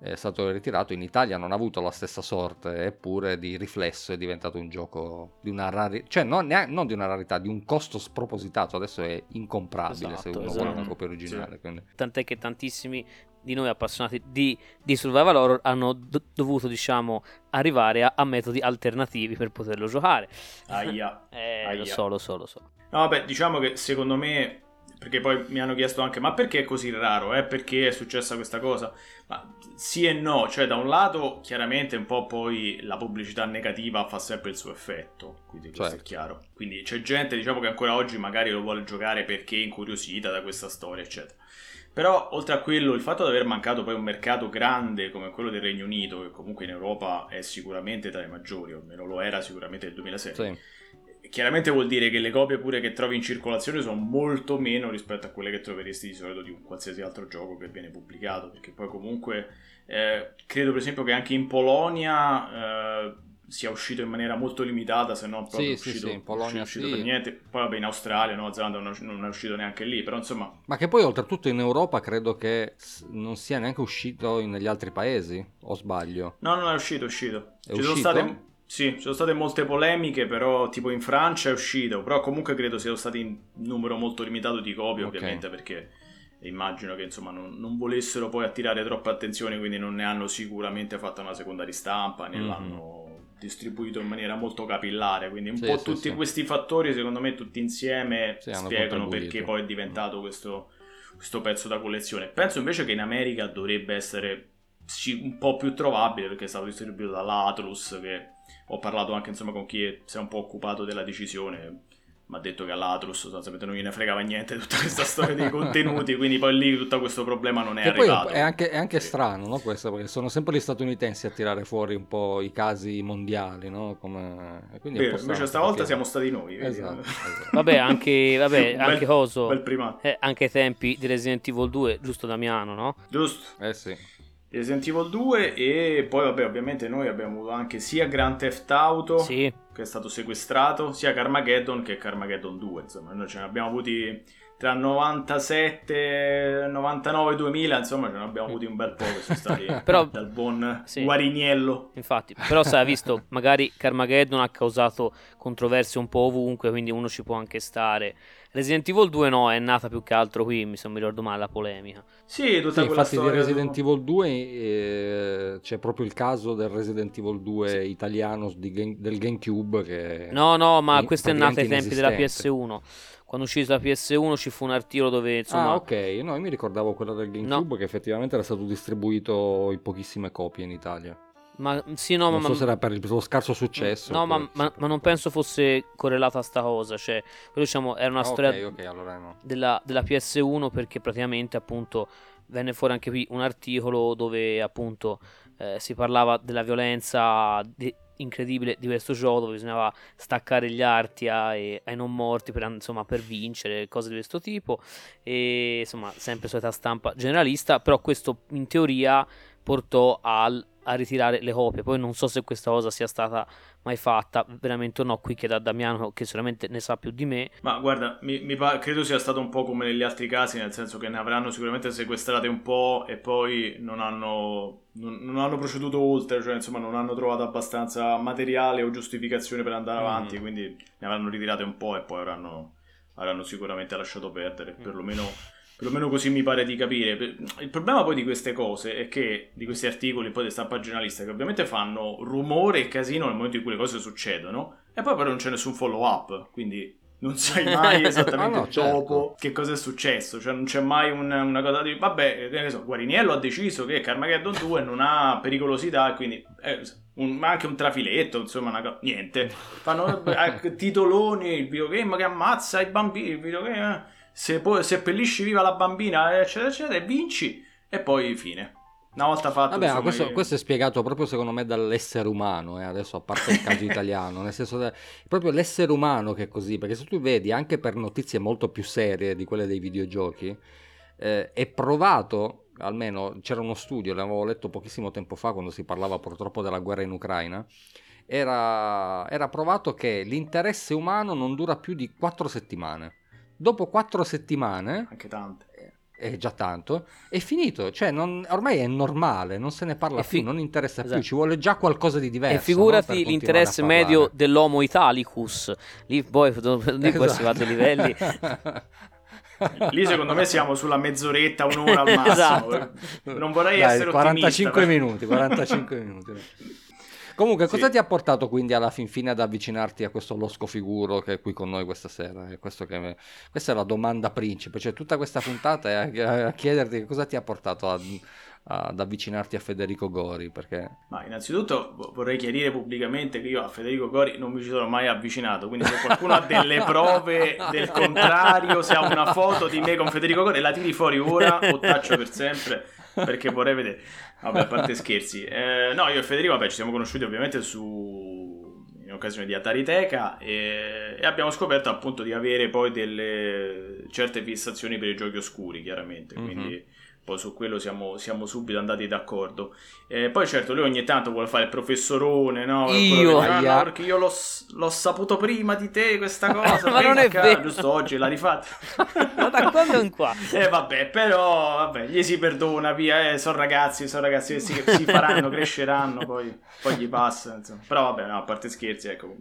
è stato ritirato, in Italia non ha avuto la stessa sorte, eppure di riflesso è diventato un gioco di una rarità, cioè non, neanche, non, di una rarità, di un costo spropositato, adesso è incomprabile esatto, se uno esatto. vuole una copia originale. Sì. Tant'è che tantissimi di noi appassionati di, di survival horror hanno do- dovuto diciamo arrivare a, a, metodi alternativi per poterlo giocare. Aia. eh, Aia. Lo so, lo so, lo so. No, vabbè, diciamo che secondo me perché poi mi hanno chiesto anche ma perché è così raro, eh? perché è successa questa cosa? Ma sì e no, cioè da un lato chiaramente un po' poi la pubblicità negativa fa sempre il suo effetto, quindi questo certo. è chiaro. Quindi c'è gente diciamo che ancora oggi magari lo vuole giocare perché è incuriosita da questa storia, eccetera. Però oltre a quello, il fatto di aver mancato poi un mercato grande come quello del Regno Unito, che comunque in Europa è sicuramente tra i maggiori, o almeno lo era sicuramente nel 2006. Sì chiaramente vuol dire che le copie pure che trovi in circolazione sono molto meno rispetto a quelle che troveresti di solito di un qualsiasi altro gioco che viene pubblicato, perché poi comunque eh, credo per esempio che anche in Polonia eh, sia uscito in maniera molto limitata, se non proprio sì, uscito, sì, sì, in Polonia uscito sì. per niente. Poi vabbè in Australia, Nuova Zelanda non, non è uscito neanche lì, però insomma... Ma che poi oltretutto in Europa credo che non sia neanche uscito negli altri paesi, o sbaglio? No, non è uscito, è uscito. È Ci uscito? sono state sì, ci sono state molte polemiche, però tipo in Francia è uscito, però comunque credo siano stati in numero molto limitato di copie, okay. ovviamente, perché immagino che insomma non, non, volessero poi attirare troppa attenzione, quindi non ne hanno sicuramente fatto una seconda ristampa, ne mm-hmm. l'hanno distribuito in maniera molto capillare, quindi un sì, po' sì, tutti sì. questi fattori secondo me tutti insieme spiegano perché poi è diventato questo, questo pezzo da collezione. Penso invece che in America dovrebbe essere un po' più trovabile perché è stato distribuito dall'Atlus che ho parlato anche insomma con chi si è un po' occupato della decisione mi ha detto che all'Atrus sostanzialmente non gliene fregava niente tutta questa storia dei contenuti, quindi poi lì tutto questo problema non è che arrivato. Poi è anche, è anche sì. strano, no, questo, perché sono sempre gli statunitensi a tirare fuori un po' i casi mondiali, no? Come... Quindi Beh, invece stavolta perché... siamo stati noi. Esatto, esatto. Vabbè, anche, vabbè, anche bel, Coso, eh, anche ai tempi di Resident Evil 2, giusto Damiano, no? Giusto. Eh sì. Resident Evil 2 e poi vabbè ovviamente noi abbiamo avuto anche sia Grand Theft Auto sì. che è stato sequestrato sia Carmageddon che Carmageddon 2 insomma noi ce ne abbiamo avuti tra 97, 99 2000, insomma, ce ne abbiamo avuti un bel po' che sono stati però, dal buon sì. Guariniello. Infatti, però sai, visto, magari Carmageddon ha causato controversie un po' ovunque, quindi uno ci può anche stare. Resident Evil 2 no, è nata più che altro qui, mi se mi ricordo male, la polemica. Sì, tutta sì, infatti di Resident Evil 2 eh, c'è proprio il caso del Resident Evil 2 sì. italiano di, del GameCube che... No, no, ma questo è nato ai tempi della PS1 quando uscì la PS1 ci fu un articolo dove insomma... Ah ok, no io mi ricordavo quello del GameCube no. che effettivamente era stato distribuito in pochissime copie in Italia. Ma sì, no, non ma, so se era per il suo scarso successo. No, ma, ma, ma, non penso fosse correlata a sta cosa. Cioè, quello diciamo era una ah, storia okay, okay, allora no. della, della, PS1 perché praticamente appunto venne fuori anche qui un articolo dove appunto eh, si parlava della violenza di, incredibile di questo gioco dove bisognava staccare gli arti ai, ai non morti per, insomma, per vincere, cose di questo tipo e insomma sempre solita stampa generalista, però questo in teoria portò al a ritirare le copie. Poi non so se questa cosa sia stata mai fatta, veramente no. Qui chieda a Damiano, che sicuramente ne sa più di me. Ma guarda, mi, mi pa- credo sia stato un po' come negli altri casi, nel senso che ne avranno sicuramente sequestrate un po' e poi non hanno, non, non hanno proceduto oltre, cioè insomma non hanno trovato abbastanza materiale o giustificazione per andare avanti, mm. quindi ne avranno ritirate un po' e poi avranno, avranno sicuramente lasciato perdere, mm. perlomeno perlomeno così mi pare di capire. Il problema poi di queste cose è che, di questi articoli poi di stampa giornalista, che ovviamente fanno rumore e casino nel momento in cui le cose succedono, e poi però non c'è nessun follow up, quindi non sai mai esattamente ah, no, certo. dopo che cosa è successo, cioè non c'è mai un, una cosa di vabbè, che ne so, Guariniello ha deciso che Carmageddon 2 non ha pericolosità, quindi eh, un, anche un trafiletto, insomma, una, niente. Fanno eh, titoloni, il videogame che ammazza i bambini, il videogame eh se poi seppellisci viva la bambina, eccetera, eccetera, e vinci, e poi fine. Una volta fatto... Vabbè, insomma, questo, io... questo, è spiegato proprio secondo me dall'essere umano, eh, adesso a parte il caso italiano, nel senso che proprio l'essere umano che è così, perché se tu vedi anche per notizie molto più serie di quelle dei videogiochi, eh, è provato, almeno c'era uno studio, l'avevo letto pochissimo tempo fa quando si parlava purtroppo della guerra in Ucraina, era, era provato che l'interesse umano non dura più di quattro settimane dopo quattro settimane... Anche tante è già tanto, è finito, cioè non, ormai è normale, non se ne parla fi- più, non interessa esatto. più, ci vuole già qualcosa di diverso. E figurati no? l'interesse medio dell'Homo Italicus, lì poi lì esatto. si va dei livelli. Lì secondo me siamo sulla mezz'oretta, un'ora al massimo. Esatto. Non vorrei Dai, essere 45 ottimista. minuti, 45 minuti. Comunque, sì. cosa ti ha portato quindi alla fin fine ad avvicinarti a questo losco figuro che è qui con noi questa sera? Che... Questa è la domanda principe, cioè tutta questa puntata è a, a chiederti cosa ti ha portato a, ad avvicinarti a Federico Gori perché... Ma innanzitutto vorrei chiarire pubblicamente che io a Federico Gori non mi ci sono mai avvicinato quindi se qualcuno ha delle prove del contrario se ha una foto di me con Federico Gori la tiri fuori ora o taccio per sempre perché vorrei vedere Vabbè, a parte scherzi. Eh, no, io e Federico, vabbè, ci siamo conosciuti ovviamente su... in occasione di Atariteca e... e abbiamo scoperto appunto di avere poi delle certe fissazioni per i giochi oscuri, chiaramente. Quindi mm-hmm poi su quello siamo, siamo subito andati d'accordo. Eh, poi certo lui ogni tanto vuole fare il professorone, no? Io, ah, no, perché io l'ho, l'ho, saputo prima di te questa cosa. Ma non è vero. Giusto oggi l'ha rifatta. Ma da quando in qua? Eh vabbè, però vabbè, gli si perdona, via, eh, sono ragazzi, sono ragazzi che si, si faranno, cresceranno, poi, poi gli passa, insomma. Però vabbè, no, a parte scherzi, ecco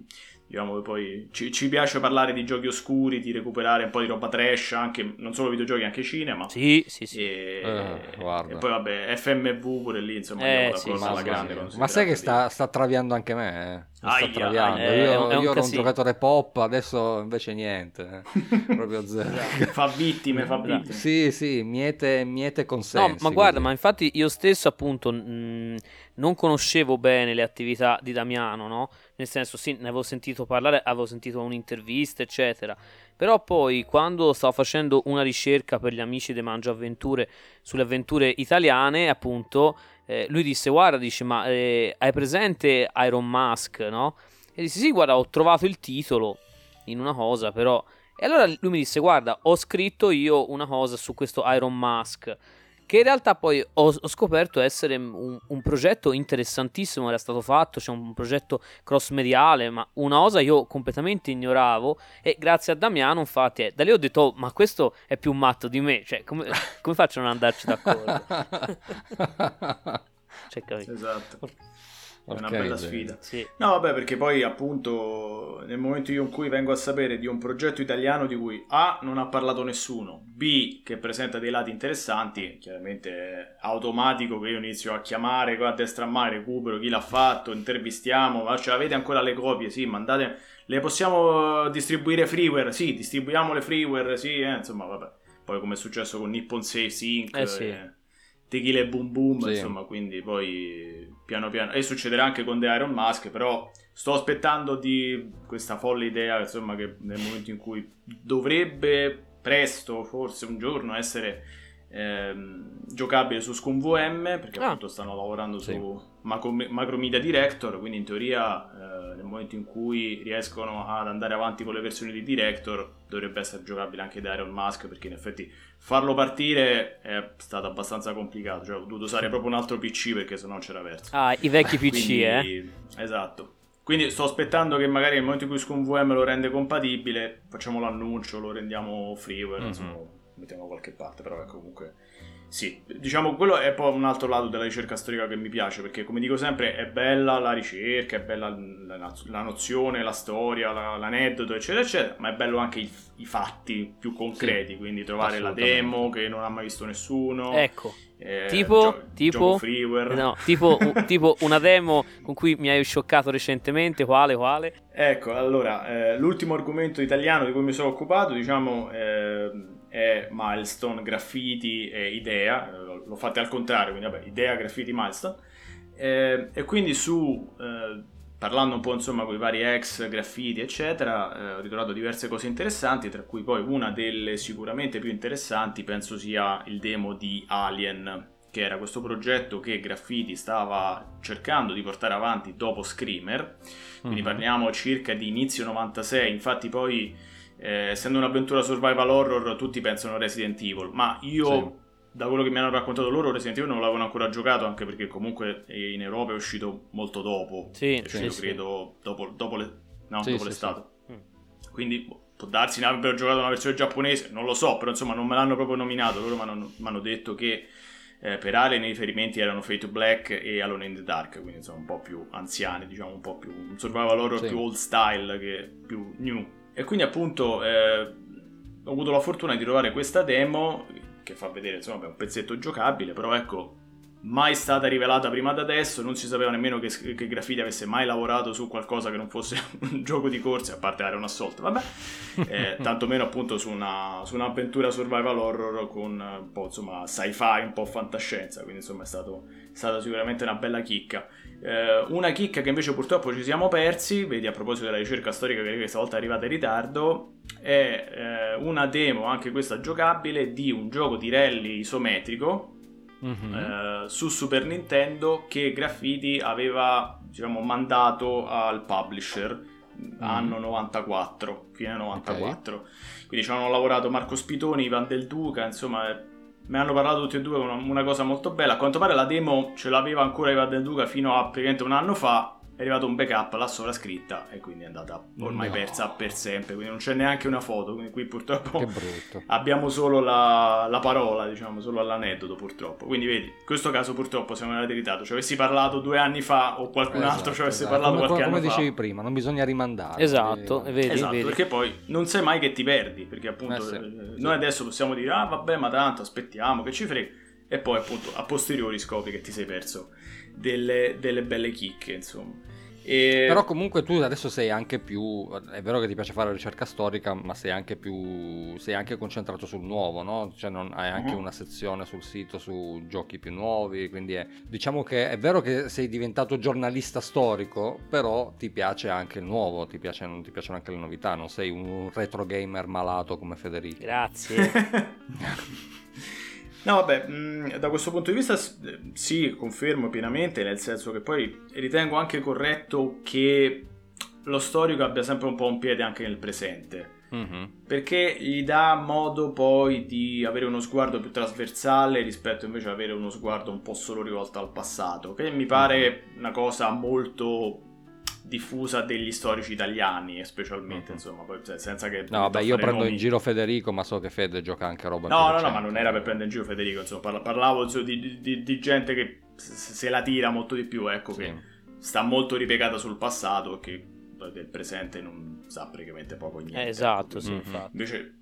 diciamo poi ci, ci, piace parlare di giochi oscuri, di recuperare un po' di roba trash, anche, non solo videogiochi, anche cinema. Sì, sì, sì. E, eh, e poi vabbè, FMV pure lì, insomma, eh, sì, sì, alla grande. Ma sai che sta, sta, traviando anche me? Eh? Sta traviando. Eh, io, io ero un giocatore pop, adesso invece niente, eh. proprio zero. fa vittime, fa vittime. Sì, sì, miete, miete consensi. No, ma guarda, così. ma infatti io stesso appunto mh, non conoscevo bene le attività di Damiano, no? Nel senso sì, ne avevo sentito parlare, avevo sentito un'intervista, eccetera. Però poi quando stavo facendo una ricerca per gli amici di Mangio Avventure sulle avventure italiane, appunto, eh, lui disse guarda, dice ma eh, hai presente Iron Mask, no? E disse sì, guarda, ho trovato il titolo in una cosa, però... E allora lui mi disse guarda, ho scritto io una cosa su questo Iron Mask che in realtà poi ho, ho scoperto essere un, un, progetto interessantissimo, era stato fatto, c'è un progetto cross mediale, ma una cosa io completamente ignoravo e grazie a Damiano infatti eh, da lì ho detto oh, ma questo è più matto di me, cioè come, come faccio a non andarci d'accordo? cioè, esatto. È una bella sfida. Sì. No, vabbè, perché poi appunto nel momento in cui vengo a sapere di un progetto italiano di cui A non ha parlato nessuno, B che presenta dei lati interessanti, chiaramente è automatico che io inizio a chiamare a destra a mare, recupero chi l'ha fatto, intervistiamo, ma ce l'avete ancora le copie? Sì, mandate, le possiamo distribuire freeware? Sì, distribuiamo le freeware, sì, eh, insomma, vabbè. Poi come è successo con Nippon Safe Sync, eh sì. eh, Tequila e Boom Boom, sì. insomma, quindi poi piano piano, e succederà anche con The Iron Mask, però sto aspettando di questa folle idea, insomma, che nel momento in cui dovrebbe presto, forse un giorno, essere ehm, giocabile su Scum VM, perché ah. appunto stanno lavorando sì. su Macro, Macromedia Director, quindi in teoria eh, nel momento in cui riescono ad andare avanti con le versioni di Director dovrebbe essere giocabile anche da Iron Mask, perché in effetti farlo partire è stato abbastanza complicato, cioè ho dovuto usare proprio un altro PC perché sennò c'era verso. Ah, i vecchi PC, quindi, eh? Esatto. Quindi sto aspettando che magari nel momento in cui Scum VM lo rende compatibile, facciamo l'annuncio, lo rendiamo freeware, mm-hmm. insomma mettiamo qualche parte, però ecco comunque... Sì, diciamo quello è poi un altro lato della ricerca storica che mi piace, perché come dico sempre è bella la ricerca, è bella la, la nozione, la storia, la, l'aneddoto, eccetera, eccetera, ma è bello anche i, i fatti più concreti, sì, quindi trovare la demo che non ha mai visto nessuno. Ecco, eh, tipo, gio- tipo, no, tipo, u- tipo, una demo con cui mi hai scioccato recentemente, quale, quale? Ecco, allora, eh, l'ultimo argomento italiano di cui mi sono occupato, diciamo... Eh, è Milestone, Graffiti e Idea, l'ho fatto al contrario, quindi vabbè, Idea, Graffiti, Milestone. Eh, e quindi su, eh, parlando un po' insomma con i vari ex, graffiti eccetera, eh, ho ritrovato diverse cose interessanti, tra cui poi una delle sicuramente più interessanti penso sia il demo di Alien, che era questo progetto che Graffiti stava cercando di portare avanti dopo Screamer, quindi mm-hmm. parliamo circa di inizio 96, infatti poi eh, essendo un'avventura survival horror, tutti pensano a Resident Evil, ma io, sì. da quello che mi hanno raccontato loro, Resident Evil non l'avevano ancora giocato, anche perché comunque in Europa è uscito molto dopo. Sì, è uscito, sì, credo, dopo, dopo, le, no, dopo l'estate. Mm. Quindi boh, può darsi ne avrebbero giocato una versione giapponese, non lo so, però insomma non me l'hanno proprio nominato, loro mi hanno detto che eh, per Alien i riferimenti erano Fate to Black e Alone in the Dark, quindi insomma un po' più anziani, diciamo un po' più un survival horror sì. più old style che più new. E quindi appunto eh, ho avuto la fortuna di trovare questa demo che fa vedere insomma un pezzetto giocabile, però ecco mai stata rivelata prima da adesso, non si sapeva nemmeno che, che Graffiti avesse mai lavorato su qualcosa che non fosse un gioco di corse, a parte dare un assolto, vabbè, eh, tantomeno appunto su, una, su, un'avventura survival horror con un po' insomma sci-fi, un po' fantascienza, quindi insomma è, stato, è stata sicuramente una bella chicca. Eh, una chicca che invece purtroppo ci siamo persi, vedi a proposito della ricerca storica che questa volta è arrivata in ritardo, è eh, una demo, anche questa giocabile, di un gioco di rally isometrico mm-hmm. eh, su Super Nintendo che Graffiti aveva diciamo, mandato al publisher mm. anno 94, fine 94. Okay. Quindi ci hanno lavorato Marco Spitoni, Ivan Del Duca, insomma ne hanno parlato tutti e due una, una cosa molto bella. A quanto pare la demo ce l'aveva ancora Ivan Del Duca fino a praticamente un anno fa è arrivato un backup, l'ha sovrascritta e quindi è andata ormai no. persa per sempre, quindi non c'è neanche una foto, quindi qui purtroppo abbiamo solo la, la, parola, diciamo, solo l'aneddoto purtroppo. Quindi vedi, in questo caso purtroppo siamo nella verità, ci avessi parlato due anni fa o qualcun esatto, altro ci avesse esatto. parlato come, qualche come anno fa. Come dicevi prima, non bisogna rimandare. Esatto, vedi, esatto vedi. perché poi non sai mai che ti perdi, perché appunto eh sì, eh, noi adesso possiamo dire ah vabbè ma tanto aspettiamo, che ci frega, e poi appunto a posteriori scopri che ti sei perso delle, delle belle chicche, insomma. E... Però comunque tu adesso sei anche più, è vero che ti piace fare ricerca storica, ma sei anche più, sei anche concentrato sul nuovo, no? Cioè non, hai anche uh-huh. una sezione sul sito su giochi più nuovi, quindi è, diciamo che è vero che sei diventato giornalista storico, però ti piace anche il nuovo, ti, piace, non ti piacciono anche le novità, non sei un retro gamer malato come Federico. Grazie. No, vabbè, mh, mm, da questo punto di vista sì, confermo pienamente, nel senso che poi ritengo anche corretto che lo storico abbia sempre un po' un piede anche nel presente. Mm-hmm. Perché gli dà modo poi di avere uno sguardo più trasversale rispetto invece ad avere uno sguardo un po' solo rivolto al passato, che mi pare mm-hmm. una cosa molto diffusa degli storici italiani, specialmente, mm-hmm. insomma, poi, cioè, senza che... No, vabbè, io prendo nomi. in giro Federico, ma so che Fede gioca anche roba No, no, no, ma non era per prendere in giro Federico, insomma, parla, parlavo insomma, di, di, di, gente che se la tira molto di più, ecco, sì. che sta molto ripiegata sul passato e che del presente non sa praticamente poco niente. Eh, esatto, sì, mm-hmm. infatti. Invece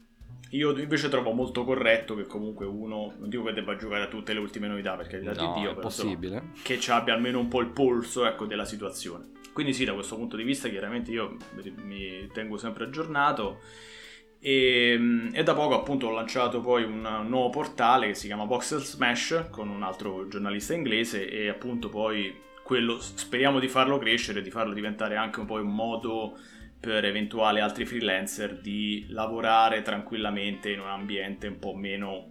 io invece trovo molto corretto che comunque uno, non dico che debba giocare a tutte le ultime novità perché no, di Dio, è possibile. Insomma, che ci abbia almeno un po' il polso ecco, della situazione. Quindi sì, da questo punto di vista chiaramente io mi tengo sempre aggiornato. E, e, da poco appunto ho lanciato poi un nuovo portale che si chiama Voxel Smash con un altro giornalista inglese e appunto poi quello speriamo di farlo crescere, di farlo diventare anche un po' un modo per eventuali altri freelancer di lavorare tranquillamente in un ambiente un po' meno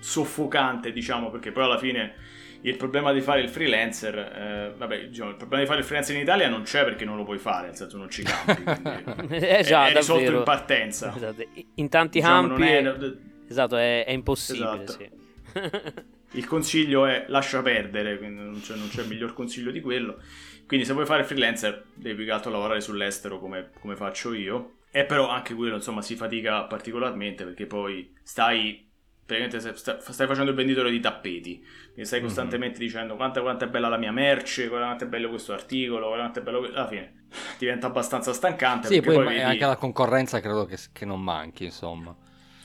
soffocante diciamo perché poi alla fine il problema di fare il freelancer, eh, vabbè, diciamo, il problema di fare il freelancer in Italia non c'è perché non lo puoi fare, nel senso non ci campi, eh, già, è, è risolto in partenza. Esatto. In tanti diciamo, campi è... Esatto, è, è impossibile, esatto. sì. il consiglio è lascia perdere, non c'è, non c'è miglior consiglio di quello. Quindi se vuoi fare freelancer devi più che altro lavorare sull'estero come, come faccio io. E però anche quello insomma si fatica particolarmente perché poi stai praticamente stai facendo il venditore di tappeti, quindi stai mhm. costantemente mm-hmm. dicendo quanto, quanto, è bella la mia merce, quanto è bello questo articolo, quanto è bello... Alla fine diventa abbastanza stancante. Sì, poi, poi vedi... anche la concorrenza credo che, che non manchi, insomma.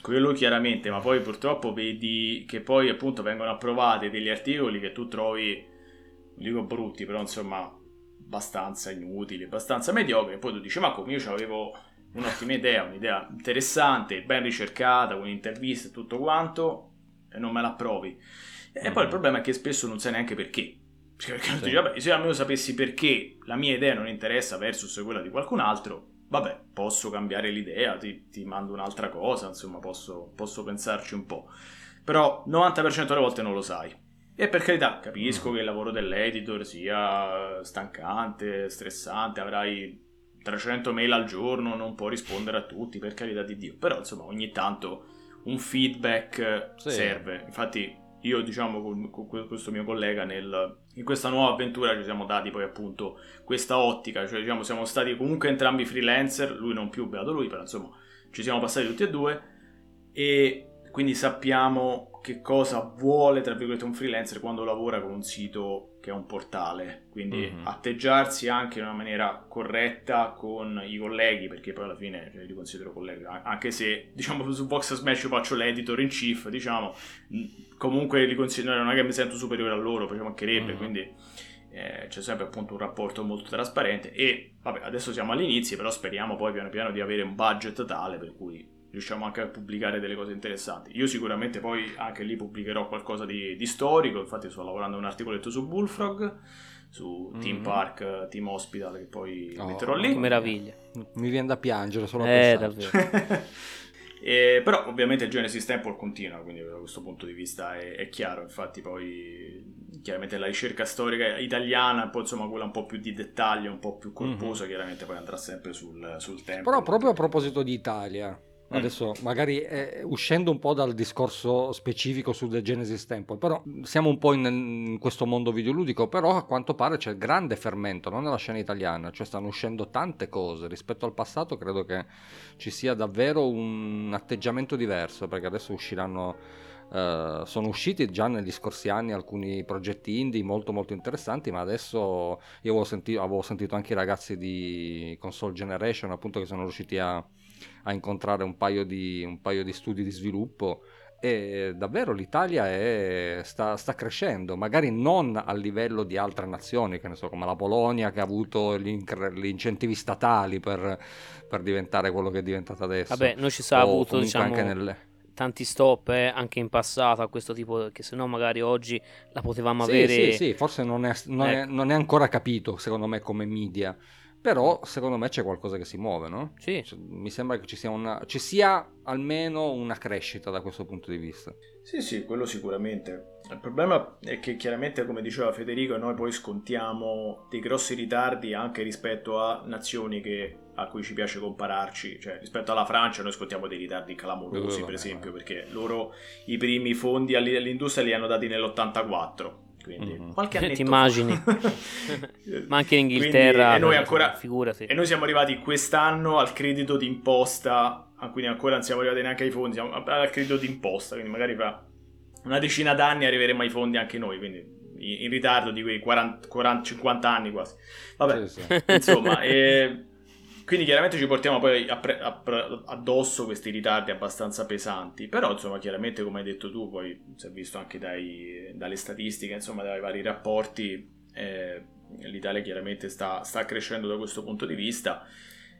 Quello chiaramente, ma poi purtroppo vedi che poi appunto vengono approvati degli articoli che tu trovi, non dico brutti, però insomma abbastanza inutili, abbastanza mediocri, e poi tu dici ma come io avevo un'ottima idea, un'idea interessante, ben ricercata, con interviste e tutto quanto, e non me la approvi. E mm. poi il problema è che spesso non sai neanche perché. Perché sì. dici, vabbè, se almeno sapessi perché la mia idea non interessa versus quella di qualcun altro, vabbè, posso cambiare l'idea, ti, ti mando un'altra cosa, insomma, posso, posso, pensarci un po'. Però 90% delle volte non lo sai. E per carità, capisco mm. che il lavoro dell'editor sia stancante, stressante, avrai 300 mail al giorno, non può rispondere a tutti, per carità di Dio. Però, insomma, ogni tanto un feedback sì. serve. Infatti, io, diciamo, con, con questo mio collega, nel, in questa nuova avventura ci siamo dati poi appunto questa ottica, cioè diciamo siamo stati comunque entrambi freelancer, lui non più, beato lui, però insomma ci siamo passati tutti e due e quindi sappiamo che cosa vuole, tra virgolette, un freelancer quando lavora con un sito che è un portale. Quindi mm-hmm. atteggiarsi anche in una maniera corretta con i colleghi, perché poi alla fine cioè, li considero colleghi, anche se diciamo su Vox Smash faccio l'editor in chief, diciamo, comunque li considero, non è che mi sento superiore a loro, ci mancherebbe, mm-hmm. quindi eh, c'è sempre appunto un rapporto molto trasparente e vabbè adesso siamo all'inizio però speriamo poi piano piano di avere un budget tale per cui riusciamo anche a pubblicare delle cose interessanti. Io sicuramente poi anche lì pubblicherò qualcosa di, di storico, infatti sto lavorando a un articoletto su Bullfrog, su mm-hmm. Team Park, Team Hospital che poi oh, metterò lì. Che meraviglia. Mi viene da piangere solo a eh, davvero. e, però ovviamente il Genesis Temple continua, quindi da questo punto di vista è, è, chiaro, infatti poi chiaramente la ricerca storica italiana, poi insomma quella un po' più di dettaglio, un po' più corposa, mm-hmm. chiaramente poi andrà sempre sul, sul tempo. Però proprio a proposito di Italia. Adesso magari eh, uscendo un po' dal discorso specifico su The Genesis Temple, però siamo un po' in, in, questo mondo videoludico, però a quanto pare c'è grande fermento, non nella scena italiana, cioè stanno uscendo tante cose, rispetto al passato credo che ci sia davvero un atteggiamento diverso, perché adesso usciranno... Uh, sono usciti già negli scorsi anni alcuni progetti indie molto molto interessanti, ma adesso io avevo sentito, avevo sentito anche i ragazzi di Console Generation appunto che sono riusciti a, a incontrare un paio di, un paio di studi di sviluppo e davvero l'Italia è, sta, sta, crescendo, magari non a livello di altre nazioni, che ne so, come la Polonia che ha avuto gli, incentivi statali per, per, diventare quello che è diventata adesso. Vabbè, noi ci sa avuto diciamo, nelle... tanti stop eh, anche in passato a questo tipo, che se no magari oggi la potevamo sì, avere. Sì, sì, forse non è, non, ecco. è, non è ancora capito, secondo me, come media. Però secondo me c'è qualcosa che si muove, no? Sì. Cioè, mi sembra che ci sia, una, ci sia almeno una crescita da questo punto di vista. Sì, sì, quello sicuramente. Il problema è che chiaramente, come diceva Federico, noi poi scontiamo dei grossi ritardi anche rispetto a nazioni che, a cui ci piace compararci. Cioè, rispetto alla Francia noi scontiamo dei ritardi clamorosi, uh, per esempio, perché loro i primi fondi all'industria li hanno dati nell'84 quindi mm-hmm. qualche anno ti immagini ma anche in Inghilterra quindi, e, noi ancora, figurati. e noi siamo arrivati quest'anno al credito d'imposta quindi ancora non siamo arrivati neanche ai fondi siamo al credito d'imposta quindi magari fra una decina d'anni arriveremo ai fondi anche noi quindi in ritardo di quei 40, 40 50 anni quasi vabbè sì, sì. insomma e quindi chiaramente ci portiamo poi addosso questi ritardi abbastanza pesanti, però insomma chiaramente come hai detto tu, poi si è visto anche dai, dalle statistiche, insomma dai vari rapporti, eh, l'Italia chiaramente sta, sta, crescendo da questo punto di vista.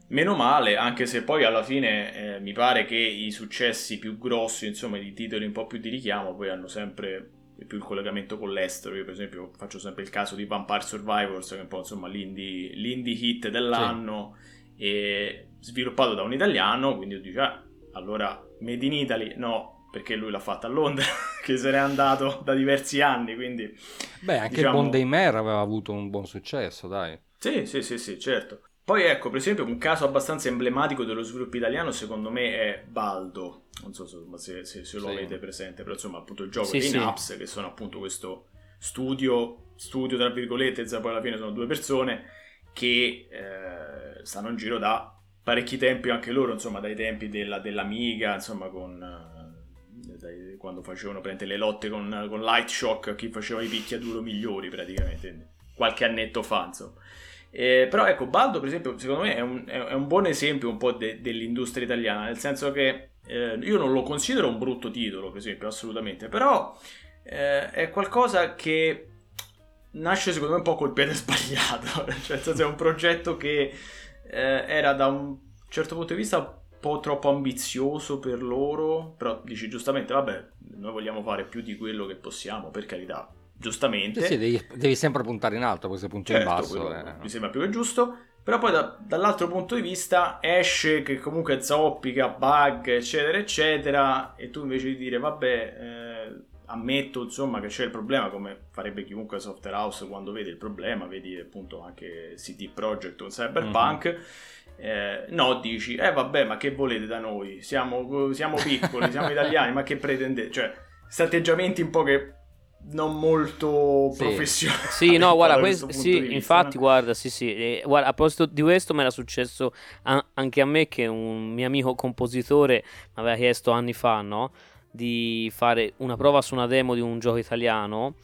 Meno male, anche se poi alla fine eh, mi pare che i successi più grossi, insomma, di titoli un po' più di richiamo, poi hanno sempre più il collegamento con l'estero. Io, per esempio, faccio sempre il caso di Vampire Survivors, che è un po' insomma l'indie, l'indie hit dell'anno. Sì e sviluppato da un italiano, quindi dice, ah, allora Made in Italy, no, perché lui l'ha fatto a Londra, che se n'è andato da diversi anni, quindi... Beh, anche diciamo... il Bond Mare aveva avuto un buon successo, dai. Sì, sì, sì, sì, certo. Poi ecco, per esempio, un caso abbastanza emblematico dello sviluppo italiano, secondo me, è Baldo. Non so se, se, se lo sì. avete presente, però insomma, appunto, il gioco sì, dei sì. Naps, che sono appunto questo studio, studio tra virgolette, poi alla fine sono due persone, che eh, stanno in giro da parecchi tempi anche loro, insomma, dai tempi della, dell'Amiga, insomma, con, eh, dai, quando facevano le lotte con, con Light Shock, chi faceva i picchiaduro migliori praticamente, qualche annetto fa, insomma. Eh, però ecco, Baldo per esempio secondo me è un, è un buon esempio un po' de, dell'industria italiana, nel senso che eh, io non lo considero un brutto titolo, per esempio, assolutamente, però eh, è qualcosa che nasce secondo me un po' col piede sbagliato, cioè è un progetto che eh, era da un certo punto di vista un po' troppo ambizioso per loro, però dici giustamente, vabbè, noi vogliamo fare più di quello che possiamo, per carità, giustamente. Sì, sì devi, devi, sempre puntare in alto, se punti certo, in basso... Eh. Mi sembra più che giusto, però poi da, dall'altro punto di vista esce che comunque zoppica, bug, eccetera, eccetera, e tu invece di dire, vabbè... Eh, ammetto insomma che c'è il problema come farebbe chiunque software house quando vede il problema vedi appunto anche CD Projekt o Cyberpunk mm-hmm. eh, no dici eh vabbè ma che volete da noi siamo, siamo piccoli siamo italiani ma che pretendete cioè questi atteggiamenti un po' che non molto sì. professionale. Sì, no, guarda, questo, sì, infatti, guarda, sì, sì. E, guarda, a proposito di questo, mi era successo a, anche a me che un mio amico compositore mi aveva chiesto anni fa, no? Di fare una prova su una demo di un gioco italiano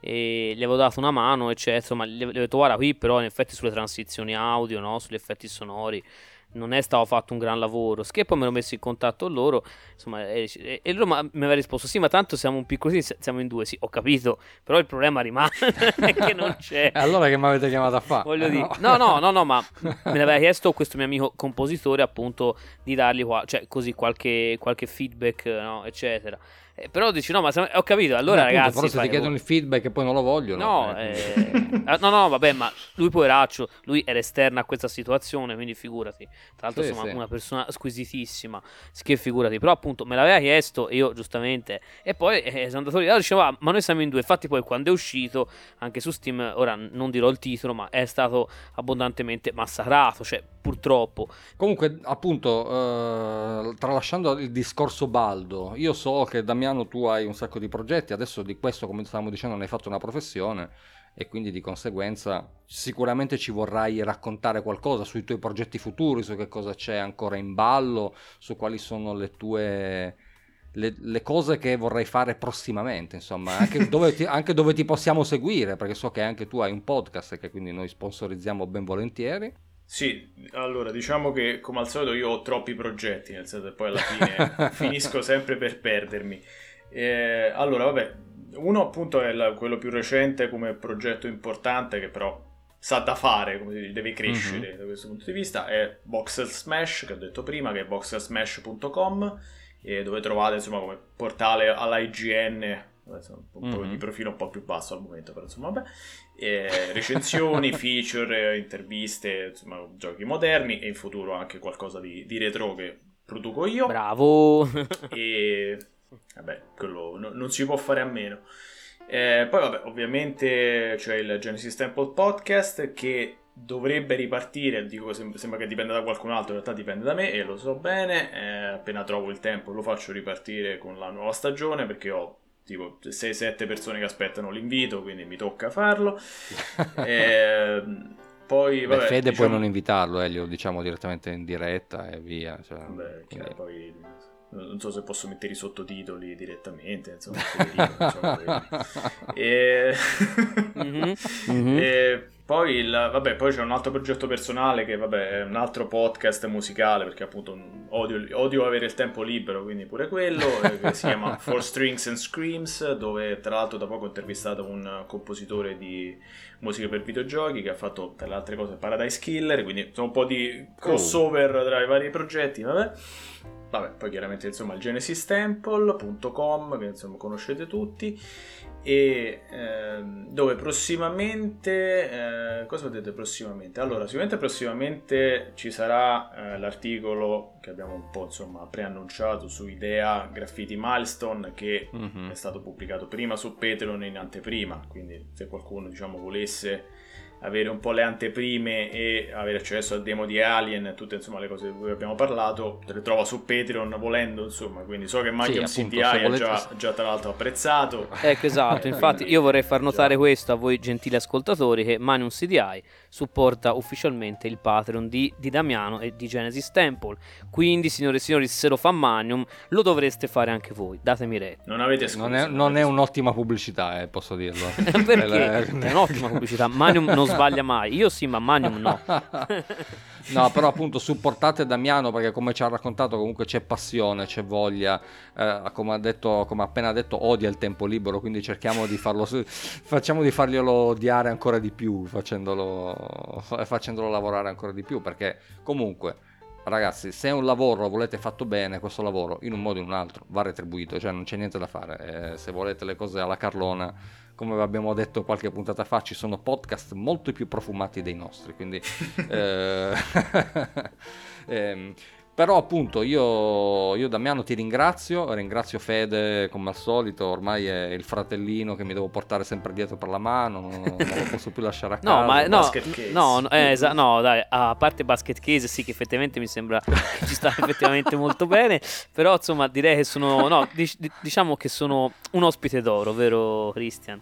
e gli avevo dato una mano, eccetera, ma gli avevo detto, guarda, qui però in effetti sulle transizioni audio, no? Sugli effetti sonori non è stato fatto un gran lavoro. Che poi me l'ho messo in contatto loro, insomma, e, e loro mi aveva risposto: Sì, ma tanto siamo un piccolo, siamo in due. Sì, ho capito, però il problema rimane che non c'è. allora che mi avete chiamato a fare? Voglio eh, dire, no. no, no, no, no, ma me l'aveva chiesto questo mio amico compositore, appunto, di dargli qua, cioè, così qualche, qualche feedback, no, eccetera. Eh, però dici no, ma se... ho capito, allora Beh, ragazzi... Però se ti chiedono il feedback e poi non lo vogliono... No, eh. Eh... no, no, vabbè, ma lui poveraccio, lui era esterno a questa situazione, quindi figurati. Tra l'altro sì, insomma sì. una persona squisitissima, che figurati. Però appunto me l'aveva chiesto e io giustamente... E poi eh, sono andato lì, allora diceva, ah, ma noi siamo in due. Infatti poi quando è uscito, anche su Steam, ora non dirò il titolo, ma è stato abbondantemente massacrato, cioè purtroppo. Comunque, appunto, eh, tralasciando il discorso baldo, io so che da Damiano tu hai un sacco di progetti, adesso di questo come stavamo dicendo ne hai fatto una professione e quindi di conseguenza sicuramente ci vorrai raccontare qualcosa sui tuoi progetti futuri, su che cosa c'è ancora in ballo, su quali sono le tue... Le, le cose che vorrai fare prossimamente, insomma, anche dove, ti, anche dove ti possiamo seguire, perché so che anche tu hai un podcast che quindi noi sponsorizziamo ben volentieri. Sì, allora diciamo che come al solito io ho troppi progetti, nel senso che poi alla fine finisco sempre per perdermi. Eh, allora, vabbè, uno appunto è la, quello più recente come progetto importante che però sa da fare, come si dice, deve crescere mm-hmm. da questo punto di vista, è Voxel Smash, che ho detto prima, che è voxelsmash.com, dove trovate insomma come portale all'IGN un po' mm-hmm. di profilo un po' più basso al momento, però insomma vabbè. E recensioni, feature, interviste, insomma giochi moderni e in futuro anche qualcosa di, di retro che produco io. Bravo! e vabbè, quello no, non si può fare a meno. Eh, poi vabbè, ovviamente c'è il Genesis Temple Podcast che dovrebbe ripartire, dico sembra che dipenda da qualcun altro, in realtà dipende da me e lo so bene, eh, appena trovo il tempo lo faccio ripartire con la nuova stagione perché ho tipo 6-7 persone che aspettano l'invito, quindi mi tocca farlo. e, ehm, poi, vabbè, Beh, Fede diciamo... puoi non invitarlo, eh, glielo diciamo direttamente in diretta e via. Cioè, Beh, quindi... poi non so se posso mettere i sottotitoli direttamente, insomma, insomma e... mm-hmm. e... Poi, il, vabbè, poi c'è un altro progetto personale che vabbè, è un altro podcast musicale perché appunto odio, odio avere il tempo libero, quindi pure quello, eh, che si chiama Four Strings and Screams, dove tra l'altro da poco ho intervistato un compositore di musica per videogiochi che ha fatto tra le altre cose Paradise Killer, quindi insomma un po' di crossover tra i vari progetti, vabbè. Vabbè, poi chiaramente insomma il genesistemple.com che insomma conoscete tutti e ehm, dove prossimamente eh, cosa vedete prossimamente? Allora, sicuramente prossimamente ci sarà eh, l'articolo che abbiamo un po' insomma preannunciato su Idea Graffiti Milestone che mm-hmm. è stato pubblicato prima su Patreon in anteprima, quindi se qualcuno diciamo volesse avere un po' le anteprime e avere accesso al demo di Alien, tutte insomma le cose di cui abbiamo parlato, te le trova su Patreon volendo, insomma, quindi so che Magnum sì, CDI ha volete... già, già, tra l'altro apprezzato. Ecco, esatto, infatti io vorrei far notare questo a voi gentili ascoltatori che Magnum CDI supporta ufficialmente il Patreon di, di Damiano e di Genesis Temple, quindi signore e signori se lo fa Magnum lo dovreste fare anche voi, datemi retta. Non avete scuse. Non è, non è un'ottima pubblicità, eh, posso dirlo. Perché? è un'ottima pubblicità, Magnum non sbaglia mai. Io sì, ma Magnum no. no, però appunto supportate Damiano perché come ci ha raccontato comunque c'è passione, c'è voglia, eh, come, ha detto, come ha appena detto odia il tempo libero, quindi cerchiamo di farlo, facciamo di farglielo odiare ancora di più, facendolo, facendolo lavorare ancora di più perché comunque ragazzi, se un lavoro volete fatto bene, questo lavoro in un modo o in un altro va retribuito, cioè non c'è niente da fare. Eh, se volete le cose alla Carlona, come abbiamo detto qualche puntata fa, ci sono podcast molto più profumati dei nostri, quindi... eh, ehm, Però appunto io, io Damiano ti ringrazio, ringrazio Fede come al solito, ormai è il fratellino che mi devo portare sempre dietro per la mano, non, non lo posso più lasciare a casa. No, ma no, no, no, eh, esa- no, dai, a parte basket case sì che effettivamente mi sembra che ci sta effettivamente molto bene, però insomma direi che sono, no, dic- diciamo che sono un ospite d'oro, vero Christian?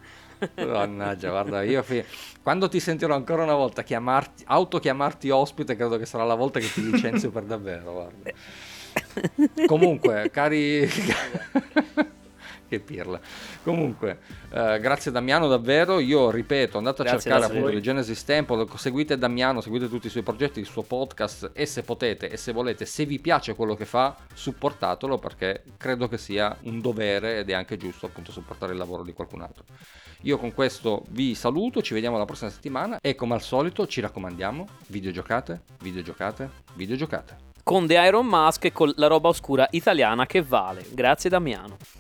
Mannaggia, guarda, io fi- quando ti sentirò ancora una volta chiamarti, autochiamarti ospite, credo che sarà la volta che ti licenzio per davvero. Guarda. Comunque, cari... che pirla. Comunque, eh, grazie Damiano davvero. Io ripeto, andate a grazie, cercare appunto le Genesis Temple, seguite Damiano, seguite tutti i suoi progetti, il suo podcast e se potete e se volete, se vi piace quello che fa, supportatelo perché credo che sia un dovere ed è anche giusto appunto supportare il lavoro di qualcun altro. Io con questo vi saluto, ci vediamo la prossima settimana e come al solito ci raccomandiamo, videogiocate, videogiocate, videogiocate. Con The Iron Mask e con la roba oscura italiana che vale. Grazie Damiano.